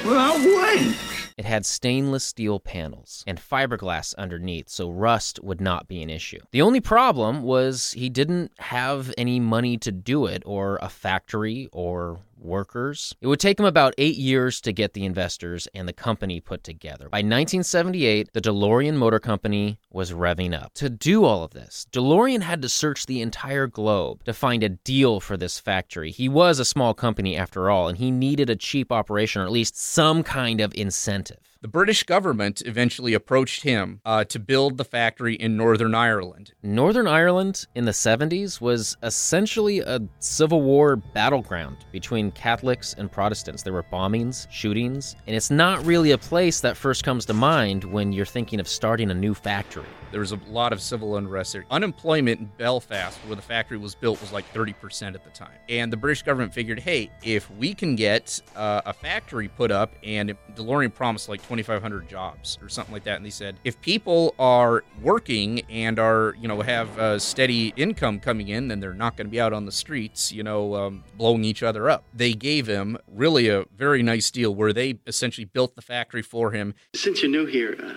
Without wings. It had stainless steel panels and fiberglass underneath, so rust would not be an issue. The only problem was he didn't have any money to do it, or a factory, or workers. It would take him about eight years to get the investors and the company put together. By 1978, the DeLorean Motor Company was revving up. To do all of this, DeLorean had to search the entire globe to find a deal for this factory. He was a small company after all, and he needed a cheap operation or at least some kind of incentive. The British government eventually approached him uh, to build the factory in Northern Ireland. Northern Ireland in the 70s was essentially a Civil War battleground between Catholics and Protestants. There were bombings, shootings, and it's not really a place that first comes to mind when you're thinking of starting a new factory. There was a lot of civil unrest there. Unemployment in Belfast, where the factory was built, was like 30% at the time. And the British government figured, hey, if we can get uh, a factory put up, and DeLorean promised like 2,500 jobs or something like that, and they said, if people are working and are, you know, have a steady income coming in, then they're not going to be out on the streets, you know, um, blowing each other up. They gave him really a very nice deal where they essentially built the factory for him. Since you're new here, uh,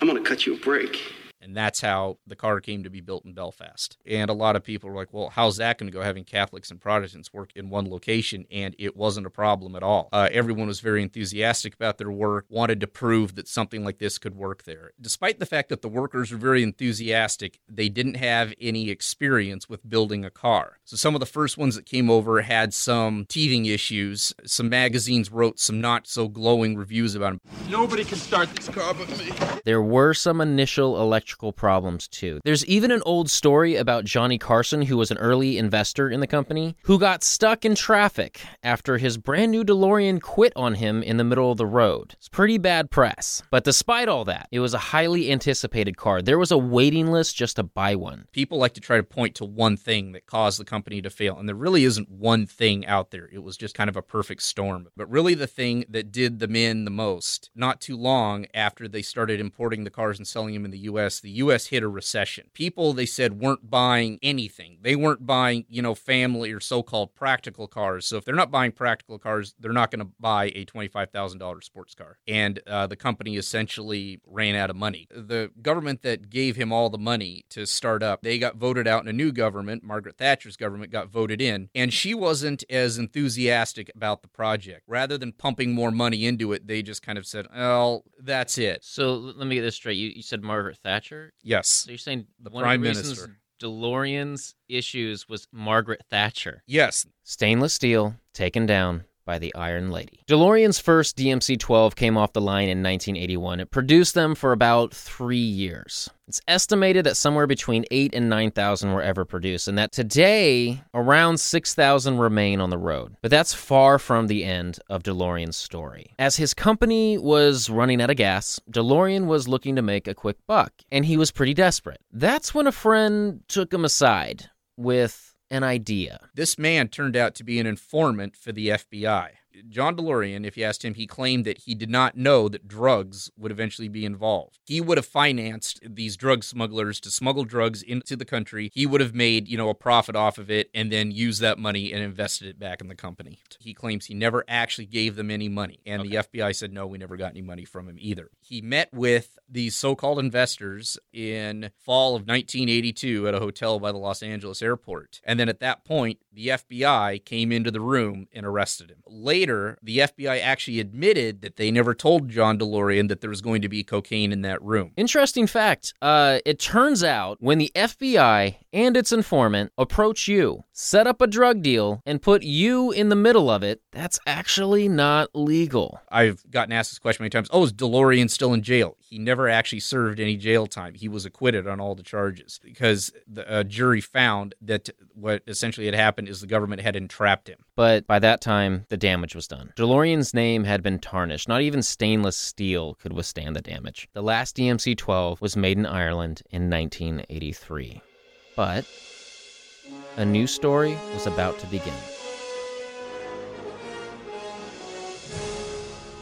I'm going to cut you a break. And that's how the car came to be built in Belfast. And a lot of people were like, well, how's that going to go having Catholics and Protestants work in one location? And it wasn't a problem at all. Uh, everyone was very enthusiastic about their work, wanted to prove that something like this could work there. Despite the fact that the workers were very enthusiastic, they didn't have any experience with building a car. So some of the first ones that came over had some teething issues. Some magazines wrote some not so glowing reviews about them. Nobody can start this car but me. There were some initial electrical problems too. There's even an old story about Johnny Carson, who was an early investor in the company, who got stuck in traffic after his brand new DeLorean quit on him in the middle of the road. It's pretty bad press. But despite all that, it was a highly anticipated car. There was a waiting list just to buy one. People like to try to point to one thing that caused the company to fail, and there really isn't one thing out there. It was just kind of a perfect storm. But really, the thing that did them in the most, not too long after they started importing the cars and selling them in the US, the US hit a recession. People, they said, weren't buying anything. They weren't buying, you know, family or so called practical cars. So if they're not buying practical cars, they're not going to buy a $25,000 sports car. And uh, the company essentially ran out of money. The government that gave him all the money to start up, they got voted out in a new government. Margaret Thatcher's government got voted in, and she wasn't as enthusiastic about the project. Rather than pumping more money into it, they just kind of said, well, that's it. So let me get this straight. You, you said Margaret Thatcher? Yes. So you're saying The one Prime of the Minister. DeLorean's issues was Margaret Thatcher. Yes. Stainless steel taken down by the Iron Lady. DeLorean's first DMC 12 came off the line in 1981. It produced them for about three years. It's estimated that somewhere between 8 and 9,000 were ever produced, and that today around 6,000 remain on the road. But that's far from the end of DeLorean's story. As his company was running out of gas, DeLorean was looking to make a quick buck, and he was pretty desperate. That's when a friend took him aside with an idea. This man turned out to be an informant for the FBI. John DeLorean, if you asked him, he claimed that he did not know that drugs would eventually be involved. He would have financed these drug smugglers to smuggle drugs into the country. He would have made, you know, a profit off of it and then used that money and invested it back in the company. He claims he never actually gave them any money. And okay. the FBI said, no, we never got any money from him either. He met with these so called investors in fall of 1982 at a hotel by the Los Angeles airport. And then at that point, the FBI came into the room and arrested him. Later, the FBI actually admitted that they never told John DeLorean that there was going to be cocaine in that room. Interesting fact. Uh, it turns out when the FBI and its informant approach you, set up a drug deal, and put you in the middle of it, that's actually not legal. I've gotten asked this question many times. Oh, is DeLorean still in jail? He never actually served any jail time. He was acquitted on all the charges because the uh, jury found that what essentially had happened is the government had entrapped him. But by that time, the damage was done. DeLorean's name had been tarnished. Not even stainless steel could withstand the damage. The last DMC 12 was made in Ireland in 1983. But a new story was about to begin.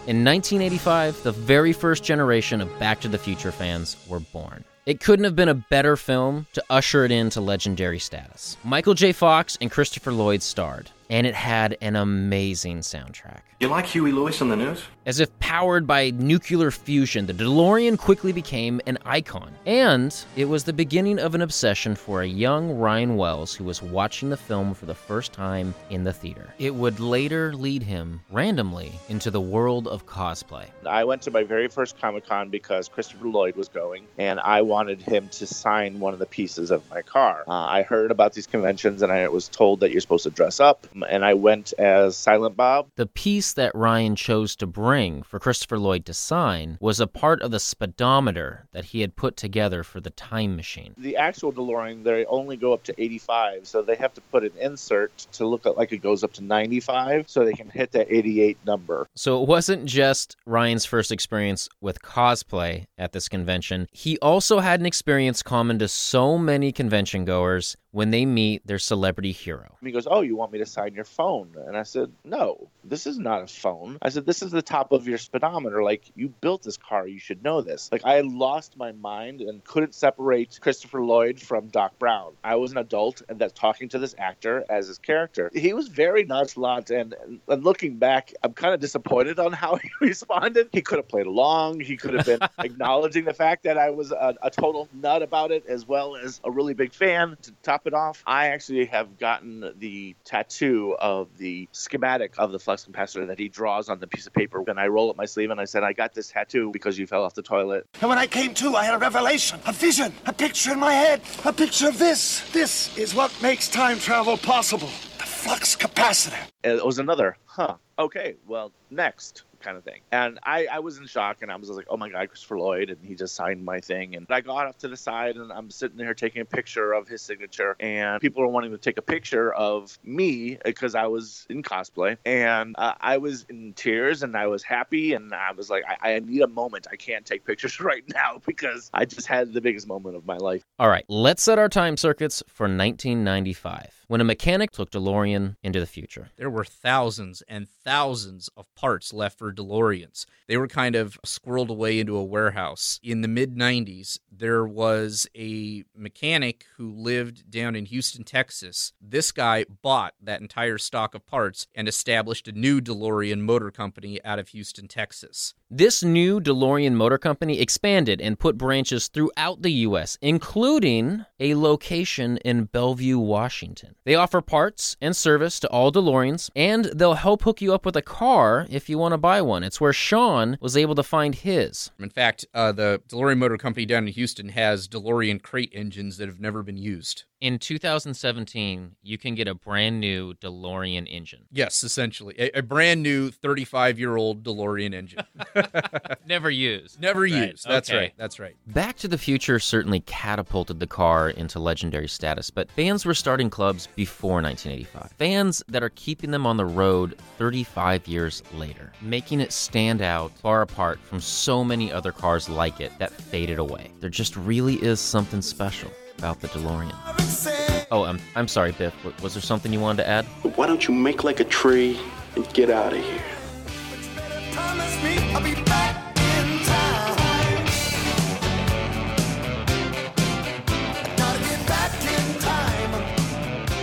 In 1985, the very first generation of Back to the Future fans were born. It couldn't have been a better film to usher it into legendary status. Michael J. Fox and Christopher Lloyd starred and it had an amazing soundtrack. You like Huey Lewis and the News? As if powered by nuclear fusion, the DeLorean quickly became an icon. And it was the beginning of an obsession for a young Ryan Wells who was watching the film for the first time in the theater. It would later lead him, randomly, into the world of cosplay. I went to my very first Comic Con because Christopher Lloyd was going, and I wanted him to sign one of the pieces of my car. Uh, I heard about these conventions, and I was told that you're supposed to dress up Um, and I went as Silent Bob. The piece that Ryan chose to bring for Christopher Lloyd to sign was a part of the speedometer that he had put together for the time machine. The actual DeLorean, they only go up to 85, so they have to put an insert to look like it goes up to 95 so they can hit that 88 number. So it wasn't just Ryan's first experience with cosplay at this convention, he also had an experience common to so many convention goers when they meet their celebrity hero. He goes, Oh, you want me to sign your phone? And I said, No, this is not a phone. I said, This is the top of your speedometer. Like, you built this car. You should know this. Like, I lost my mind and couldn't separate Christopher Lloyd from Doc Brown. I was an adult and that's talking to this actor as his character. He was very nonchalant. And, and looking back, I'm kind of disappointed on how he responded. He could have played along, he could have been acknowledging the fact that I was a, a total nut about it, as well as a really big fan to top top it off, I actually have gotten the tattoo of the schematic of the flux capacitor that he draws on the piece of paper. And I roll up my sleeve and I said, I got this tattoo because you fell off the toilet. And when I came to, I had a revelation, a vision, a picture in my head, a picture of this. This is what makes time travel possible. The flux capacitor. It was another, huh, okay, well, next kind of thing. And I, I was in shock and I was like, oh my God, Christopher Lloyd. And he just signed my thing. And I got off to the side and I'm sitting there taking a picture of his signature. And people were wanting to take a picture of me because I was in cosplay. And uh, I was in tears and I was happy. And I was like, I, I need a moment. I can't take pictures right now because I just had the biggest moment of my life. All right, let's set our time circuits for 1995 when a mechanic took DeLorean into the future. There were thousands and thousands of parts left for DeLoreans. They were kind of squirreled away into a warehouse. In the mid 90s, there was a mechanic who lived down in Houston, Texas. This guy bought that entire stock of parts and established a new DeLorean motor company out of Houston, Texas. This new DeLorean Motor Company expanded and put branches throughout the U.S., including a location in Bellevue, Washington. They offer parts and service to all DeLoreans, and they'll help hook you up with a car if you want to buy one. It's where Sean was able to find his. In fact, uh, the DeLorean Motor Company down in Houston has DeLorean crate engines that have never been used. In 2017, you can get a brand new DeLorean engine. Yes, essentially. A, a brand new 35 year old DeLorean engine. Never used. Never right. used. That's okay. right. That's right. Back to the Future certainly catapulted the car into legendary status, but fans were starting clubs before 1985. Fans that are keeping them on the road 35 years later, making it stand out far apart from so many other cars like it that faded away. There just really is something special about the DeLorean. Oh, I'm, I'm sorry, Biff. Was there something you wanted to add? Why don't you make like a tree and get out of here.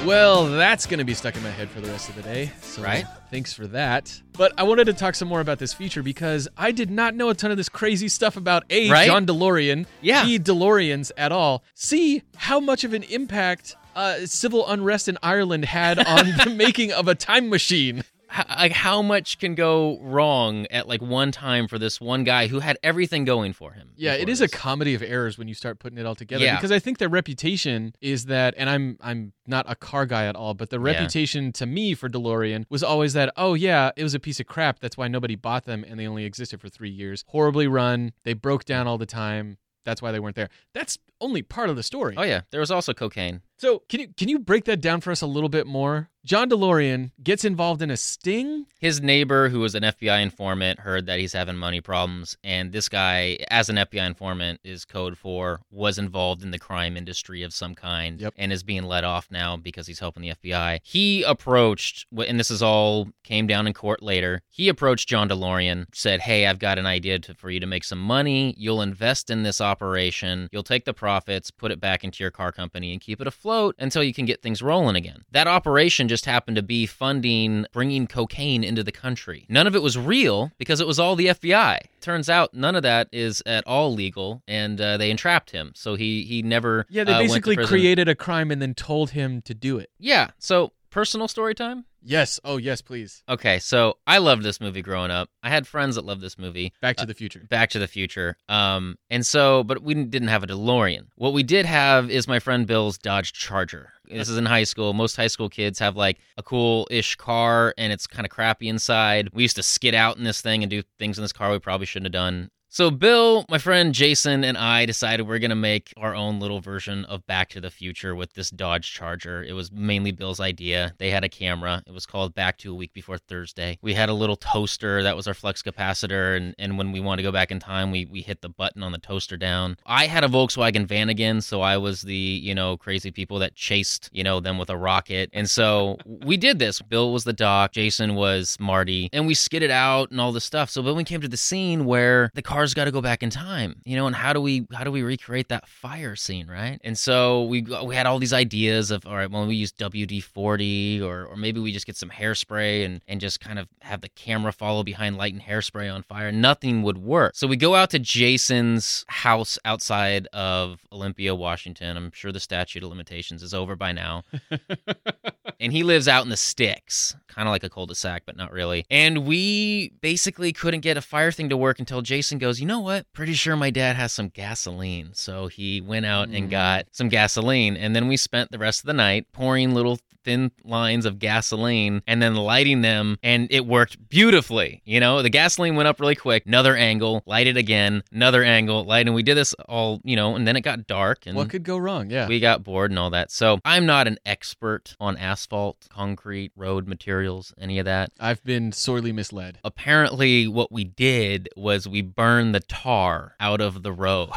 Well, that's going to be stuck in my head for the rest of the day. So Right. Thanks for that. But I wanted to talk some more about this feature because I did not know a ton of this crazy stuff about A, Right? John DeLorean, Yeah. B, DeLoreans at all. C, how much of an impact uh, civil unrest in Ireland had on the making of a time machine. H- like how much can go wrong at like one time for this one guy who had everything going for him? Yeah, it is this. a comedy of errors when you start putting it all together. Yeah. Because I think their reputation is that, and I'm I'm not a car guy at all, but the Yeah. reputation to me for DeLorean was always that, oh yeah, it was a piece of crap. That's why nobody bought them, and they only existed for three years. Horribly run. They broke down all the time. That's why they weren't there. That's only part of the story. Oh yeah, there was also cocaine. So can you can you break that down for us a little bit more? John DeLorean gets involved in a sting. His neighbor, who was an FBI informant, heard that he's having money problems, and this guy, as an FBI informant, is code for was involved in the crime industry of some kind, Yep. and is being let off now because he's helping the FBI. He approached, and this is all came down in court later. He approached John DeLorean, said, "Hey, I've got an idea to, for you to make some money. You'll invest in this operation. You'll take the profits, put it back into your car company, and keep it afloat until you can get things rolling again." That operation just happened to be funding bringing cocaine into the country. None of it was real because it was all the FBI. Turns out none of that is at all legal, and uh, they entrapped him. So he he never Yeah, they uh, basically created a crime and then told him to do it. Yeah. So personal story time. Yes. Oh yes, please. Okay, so I loved this movie growing up. I had friends that loved this movie. Back to Uh, the Future. Back to the Future. Um, and so, but we didn't have a DeLorean. What we did have is my friend Bill's Dodge Charger. This is in high school. Most high school kids have like a cool ish car and it's kind of crappy inside. We used to skid out in this thing and do things in this car we probably shouldn't have done. So, Bill, my friend Jason, and I decided we're going to make our own little version of Back to the Future with this Dodge Charger. It was mainly Bill's idea. They had a camera. It was called Back to a Week Before Thursday. We had a little toaster that was our flux capacitor. And, and when we wanted to go back in time, we, we hit the button on the toaster down. I had a Volkswagen van again. So I was the, you know, crazy people that chased, you know, them with a rocket. And so we did this. Bill was the doc, Jason was Marty, and we skidded out and all this stuff. So then we came to the scene where the car's got to go back in time, you know, and how do we how do we recreate that fire scene, right? And so we we had all these ideas of all right, well we use WD forty or or maybe we just get some hairspray and and just kind of have the camera follow behind light and hairspray on fire. Nothing would work. So we go out to Jason's house outside of Olympia, Washington. I'm sure the statute of limitations is over by now and he lives out in the sticks, kind of like a cul-de-sac, but not really. And we basically couldn't get a fire thing to work until Jason goes, "You know what? Pretty sure my dad has some gasoline." So he went out and mm. got some gasoline, and then we spent the rest of the night pouring little thin lines of gasoline and then lighting them, and it worked beautifully. You know, the gasoline went up really quick. Another angle, light it again. Another angle, light, and we did this all, you know, and then it got dark, and What could go wrong? Yeah. we got bored and all that. So I'm not an expert on asphalt, concrete, road materials, any of that. I've been sorely misled. Apparently, what we did was we burned the tar out of the road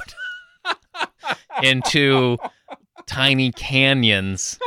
into tiny canyons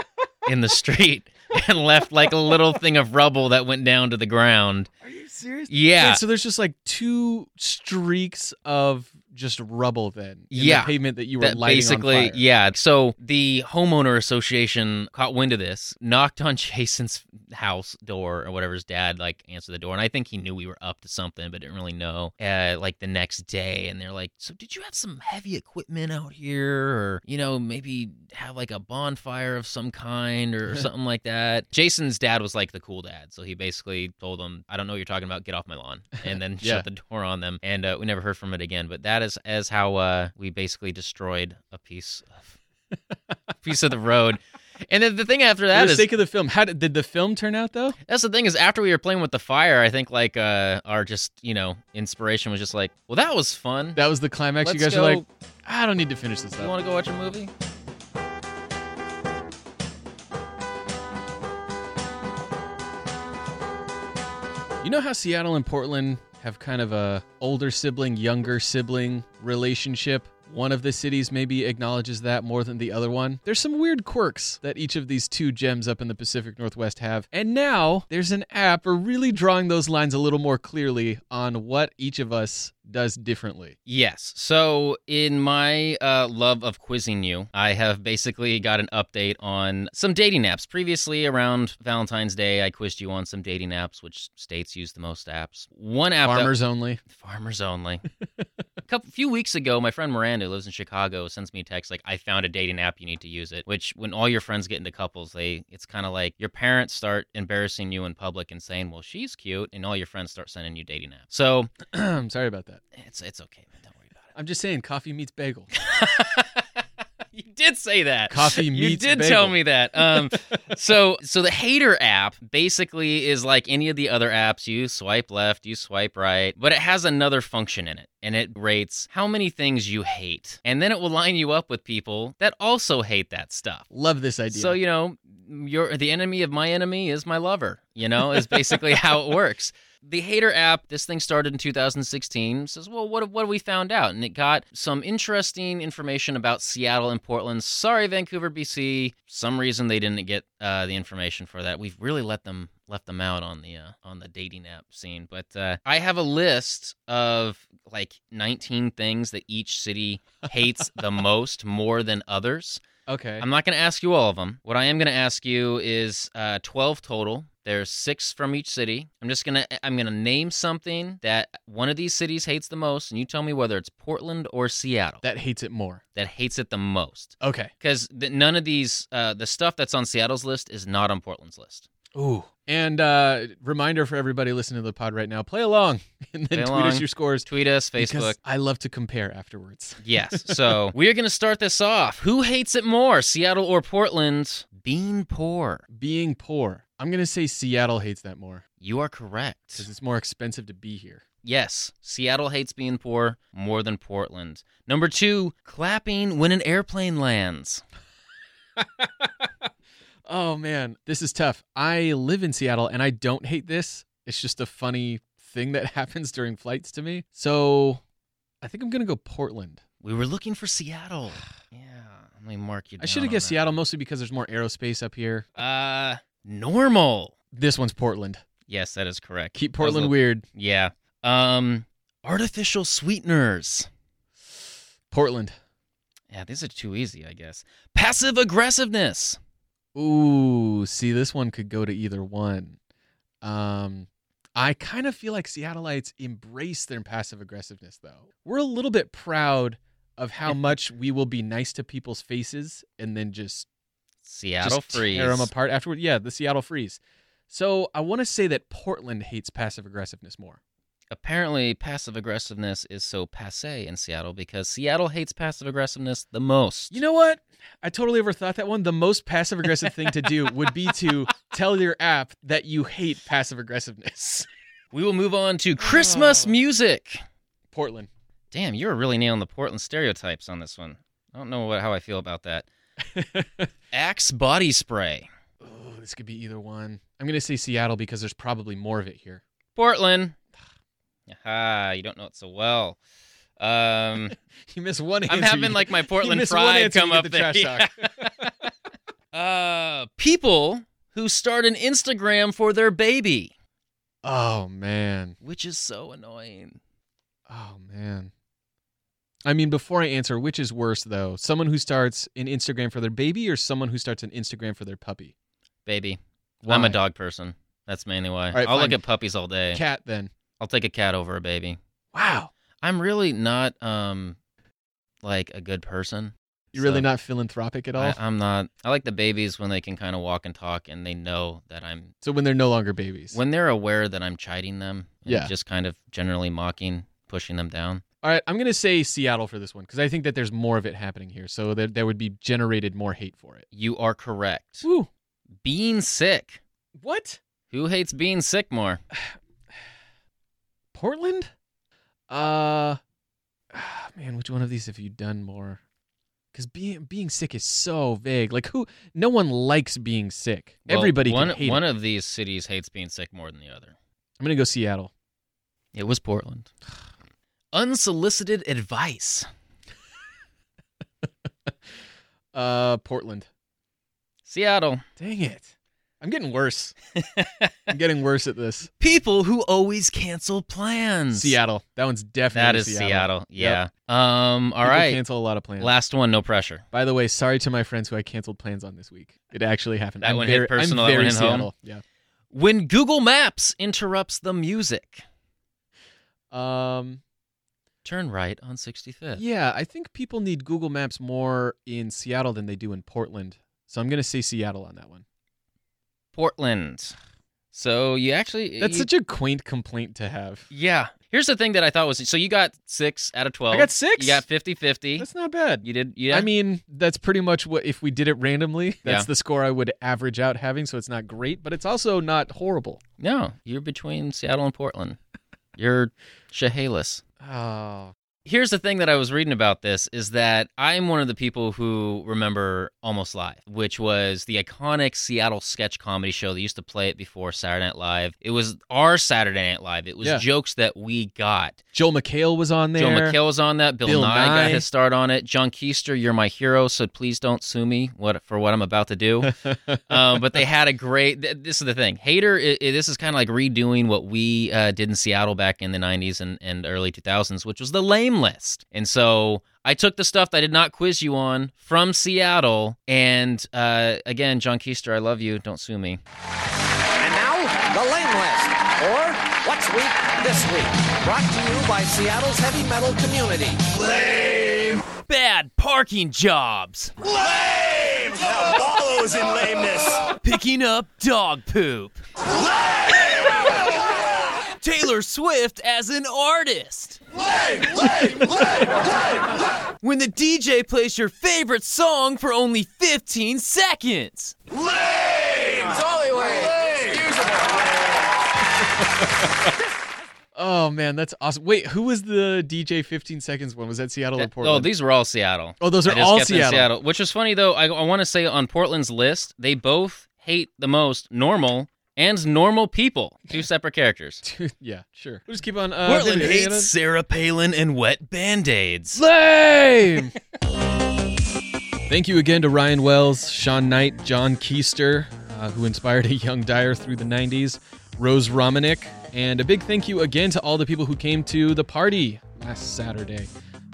in the street and left like a little thing of rubble that went down to the ground. Are you serious? Yeah. Wait, so there's just like two streaks of just rubble then. in yeah, The pavement that you were that lighting basically, yeah. So the homeowner association caught wind of this, knocked on Jason's house door or whatever his dad like answered the door, and I think he knew we were up to something, but didn't really know. Uh, like the next day, and they're like, "So did you have some heavy equipment out here, or you know maybe have like a bonfire of some kind or something like that?" Jason's dad was like the cool dad, so he basically told them, "I don't know what you're talking about. Get off my lawn," and then Yeah. shut the door on them, and uh, we never heard from it again. But that is as how uh, we basically destroyed a piece of a piece of the road. And then the thing after For that the is sake of the film, how did, did the film turn out though? that's the thing is after we were playing with the fire, I think like uh, our just you know inspiration was just like, well, that was fun. That was the climax. you Let's guys were go- like, I don't need to finish this You want to go watch a movie? You know how Seattle and Portland have kind of a older sibling, younger sibling relationship? one of the cities maybe acknowledges that more than the other one. There's some weird quirks that each of these two gems up in the Pacific Northwest have. And now there's an app for really drawing those lines a little more clearly on what each of us does differently. Yes. So, in my uh, love of quizzing you, I have basically got an update on some dating apps. Previously, around Valentine's Day, I quizzed you on some dating apps, which states use the most apps. One app that- Farmers only. Farmers only. a couple few weeks ago, my friend Miranda, who lives in Chicago, sends me a text like, "I found a dating app. You need to use it." Which, when all your friends get into couples, they it's kind of like your parents start embarrassing you in public and saying, "Well, she's cute," and all your friends start sending you dating apps. So I'm sorry about that. It's it's okay, man. Don't worry about it. I'm just saying, coffee meets bagel. You did say that. Coffee meets. You did bagel. tell me that. Um, so so the hater app basically is like any of the other apps. You swipe left, you swipe right, but it has another function in it, and it rates how many things you hate, and then it will line you up with people that also hate that stuff. Love this idea. So you know, your the enemy of my enemy is my lover. You know, is basically how it works. The Hater app, this thing started in 2016. Says, well, what what have we found out? And it got some interesting information about Seattle and Portland. Sorry, Vancouver, BC. Some reason they didn't get uh, the information for that. We've really let them left them out on the uh, on the dating app scene. But uh, I have a list of like 19 things that each city hates the most more than others. Okay. I'm not going to ask you all of them. What I am going to ask you is uh, 12 total. There's six from each city. I'm just gonna I'm gonna name something that one of these cities hates the most, and you tell me whether it's Portland or Seattle that hates it more. that hates it the most. Okay. Because none of these, uh, the stuff that's on Seattle's list is not on Portland's list. Ooh. And uh reminder for everybody listening to the pod right now, play along and then Play tweet us your scores. Tweet us, Facebook. I love to compare afterwards. Yes. So we're going to start this off. Who hates it more, Seattle or Portland? Being poor. Being poor. I'm going to say Seattle hates that more You are correct. because it's more expensive to be here. Yes, Seattle hates being poor more than Portland. Number two, clapping when an airplane lands. Oh man, this is tough. I live in Seattle and I don't hate this. It's just a funny thing that happens during flights to me. So I think I'm going to go Portland. We were looking for Seattle. Yeah, let me mark you down. I should have guessed. Seattle mostly because there's more aerospace up here. Uh, normal. This one's Portland. Yes, that is correct. Keep Portland a- weird. Yeah. Um, artificial sweeteners. Portland. Yeah, these are too easy, I guess. Passive aggressiveness. Ooh, see, this one could go to either one. Um, I kind of feel like Seattleites embrace their passive aggressiveness, though. We're a little bit proud of how much we will be nice to people's faces and then just Seattle just freeze. tear them apart afterward. Yeah, the Seattle freeze. So I want to say that Portland hates passive aggressiveness more. Apparently, passive aggressiveness is so passe in Seattle because Seattle hates passive aggressiveness the most. You know what? I totally overthought that one. The most passive aggressive thing to do would be to tell your app that you hate passive aggressiveness. We will move on to ah. Christmas Oh. music. Portland. Damn, you're really nailing the Portland stereotypes on this one. I don't know what, how I feel about that. Axe body spray. Oh, this could be either one. I'm going to say Seattle because there's probably more of it here. Portland. Aha, you don't know it so well. Um, You miss one. I'm having you- like my Portland pride come up the there. Yeah. uh, people who start an Instagram for their baby, Oh, man. which is so annoying. Oh, man. I mean, before I answer, which is worse, though? Someone who starts an Instagram for their baby or someone who starts an Instagram for their puppy? Baby. I'm a dog person. That's mainly why. right, I'll fine. look at puppies all day. Cat, then. I'll take a cat over a baby. Wow. I'm really not um like a good person. You're really not philanthropic at all? I, I'm not. I like the babies when they can kind of walk and talk and they know that I'm so when they're no longer babies. when they're aware that I'm chiding them. and Yeah. Just kind of generally mocking, pushing them down. All right, I'm going to say Seattle for this one because I think that there's more of it happening here. So there, there would be generated more hate for it. You are correct. Woo. Being sick. What? Who hates being sick more? Portland? Uh, ah, man, which one of these have you done more? Because being being sick is so vague. Like who? No one likes being sick. Well, Everybody one can hate one it. of these cities hates being sick more than the other. I'm gonna go Seattle. It was Portland. Unsolicited advice. uh, Portland. Seattle. Dang it. I'm getting worse. I'm getting worse at this. People who always cancel plans. Seattle. That one's definitely That is Seattle. Seattle. Yeah. Yep. Um. All People right. cancel a lot of plans. Last one. No pressure. By the way, sorry to my friends who I canceled plans on this week. It actually happened. That I'm one very, hit personal. I'm that very one hit home. Seattle. Yeah. When Google Maps interrupts the music, Um. turn right on 65th. Yeah, I think people need Google Maps more in Seattle than they do in Portland. So I'm gonna say Seattle on that one. Portland. So you actually That's you- such a quaint complaint to have. yeah. Here's the thing that I thought was so you got six out of twelve. I got six? You got 50-50. That's not bad. You did. Yeah. I mean, that's pretty much what if we did it randomly, that's Yeah. the score I would average out having, so it's not great, but it's also not horrible. no, you're between Seattle and Portland. You're Chehalis. Oh. Here's the thing that I was reading about this is that I'm one of the people who remember Almost Live, which was the iconic Seattle sketch comedy show. They used to play it before Saturday Night Live. It was our Saturday Night Live. It was Yeah. jokes that we got. Joel McHale was on there. Joe McHale was on that. Bill, Bill Nye, Nye. got his start on it. John Keister, you're my hero, so please don't sue me what for what I'm about to do. um, but they had a great. th- This is the thing. Hater. i i- this is kind of like redoing what we uh, did in Seattle back in the '90s and, and early 2000s, which was the lame list. And so I took the stuff that I did not quiz you on from Seattle. And uh, again, John Keister, I love you. Don't sue me. And now, the lame list, or what's weak this week, brought to you by Seattle's heavy metal community. Lame. Bad parking jobs. Lame! Now follows in lameness. Picking up dog poop. Taylor Swift as an artist. When the DJ plays your favorite song for only 15 seconds. It's Hollywood. Oh man, that's awesome. Wait, who was the DJ 15 seconds one? Was that Seattle or oh, Portland? Oh, these were all Seattle. Oh, those are I just all kept them Seattle. Which is funny though. I, I want to say on Portland's list, they both hate the most normal and normal people. Two separate characters. yeah, sure. We'll just keep on. Uh, Portland David, hates Anna? Sarah Palin and wet band-aids. Lame. Thank you again to Ryan Wells, Sean Knight, John Keister, uh, who inspired a young Dyer through the 90s, Rose Romanek, and a big thank you again to all the people who came to the party last Saturday.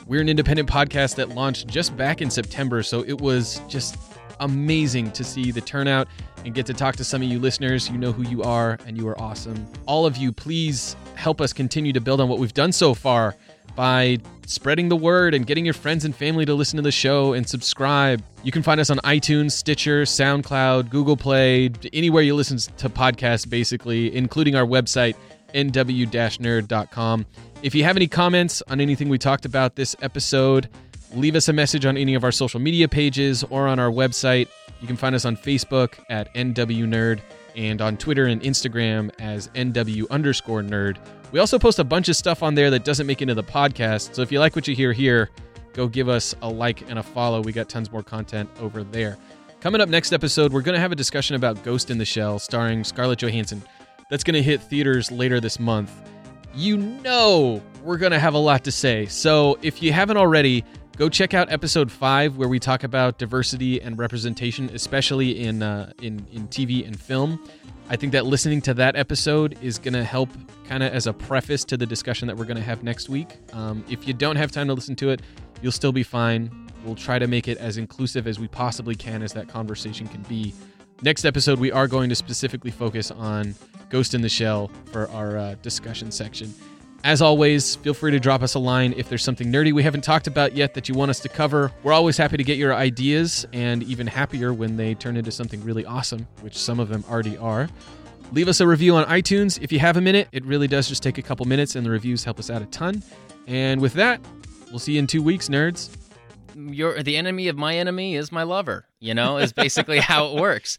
We're an independent podcast that launched just back in September, so it was just amazing to see the turnout and get to talk to some of you listeners. You know who you are, and you are awesome. All of you, please help us continue to build on what we've done so far by spreading the word and getting your friends and family to listen to the show and subscribe. You can find us on iTunes, Stitcher, SoundCloud, Google Play, anywhere you listen to podcasts, basically, including our website, nw-nerd.com. If you have any comments on anything we talked about this episode, leave us a message on any of our social media pages or on our website. You can find us on Facebook at NW Nerd and on Twitter and Instagram as NW underscore nerd. We also post a bunch of stuff on there that doesn't make into the podcast. So if you like what you hear here, go give us a like and a follow. We got tons more content over there. Coming up next episode, we're going to have a discussion about Ghost in the Shell starring Scarlett Johansson. That's going to hit theaters later this month. You know we're going to have a lot to say. So if you haven't already, go check out episode five where we talk about diversity and representation, especially in uh, in in TV and film. I think that listening to that episode is going to help kind of as a preface to the discussion that we're going to have next week. Um, if you don't have time to listen to it, you'll still be fine. We'll try to make it as inclusive as we possibly can as that conversation can be. Next episode, we are going to specifically focus on Ghost in the Shell for our uh, discussion section. As always, feel free to drop us a line if there's something nerdy we haven't talked about yet that you want us to cover. We're always happy to get your ideas and even happier when they turn into something really awesome, which some of them already are. Leave us a review on iTunes if you have a minute. It really does just take a couple minutes, and the reviews help us out a ton. And with that, we'll see you in two weeks, nerds. Your the enemy of my enemy is my lover. You know, is basically how it works.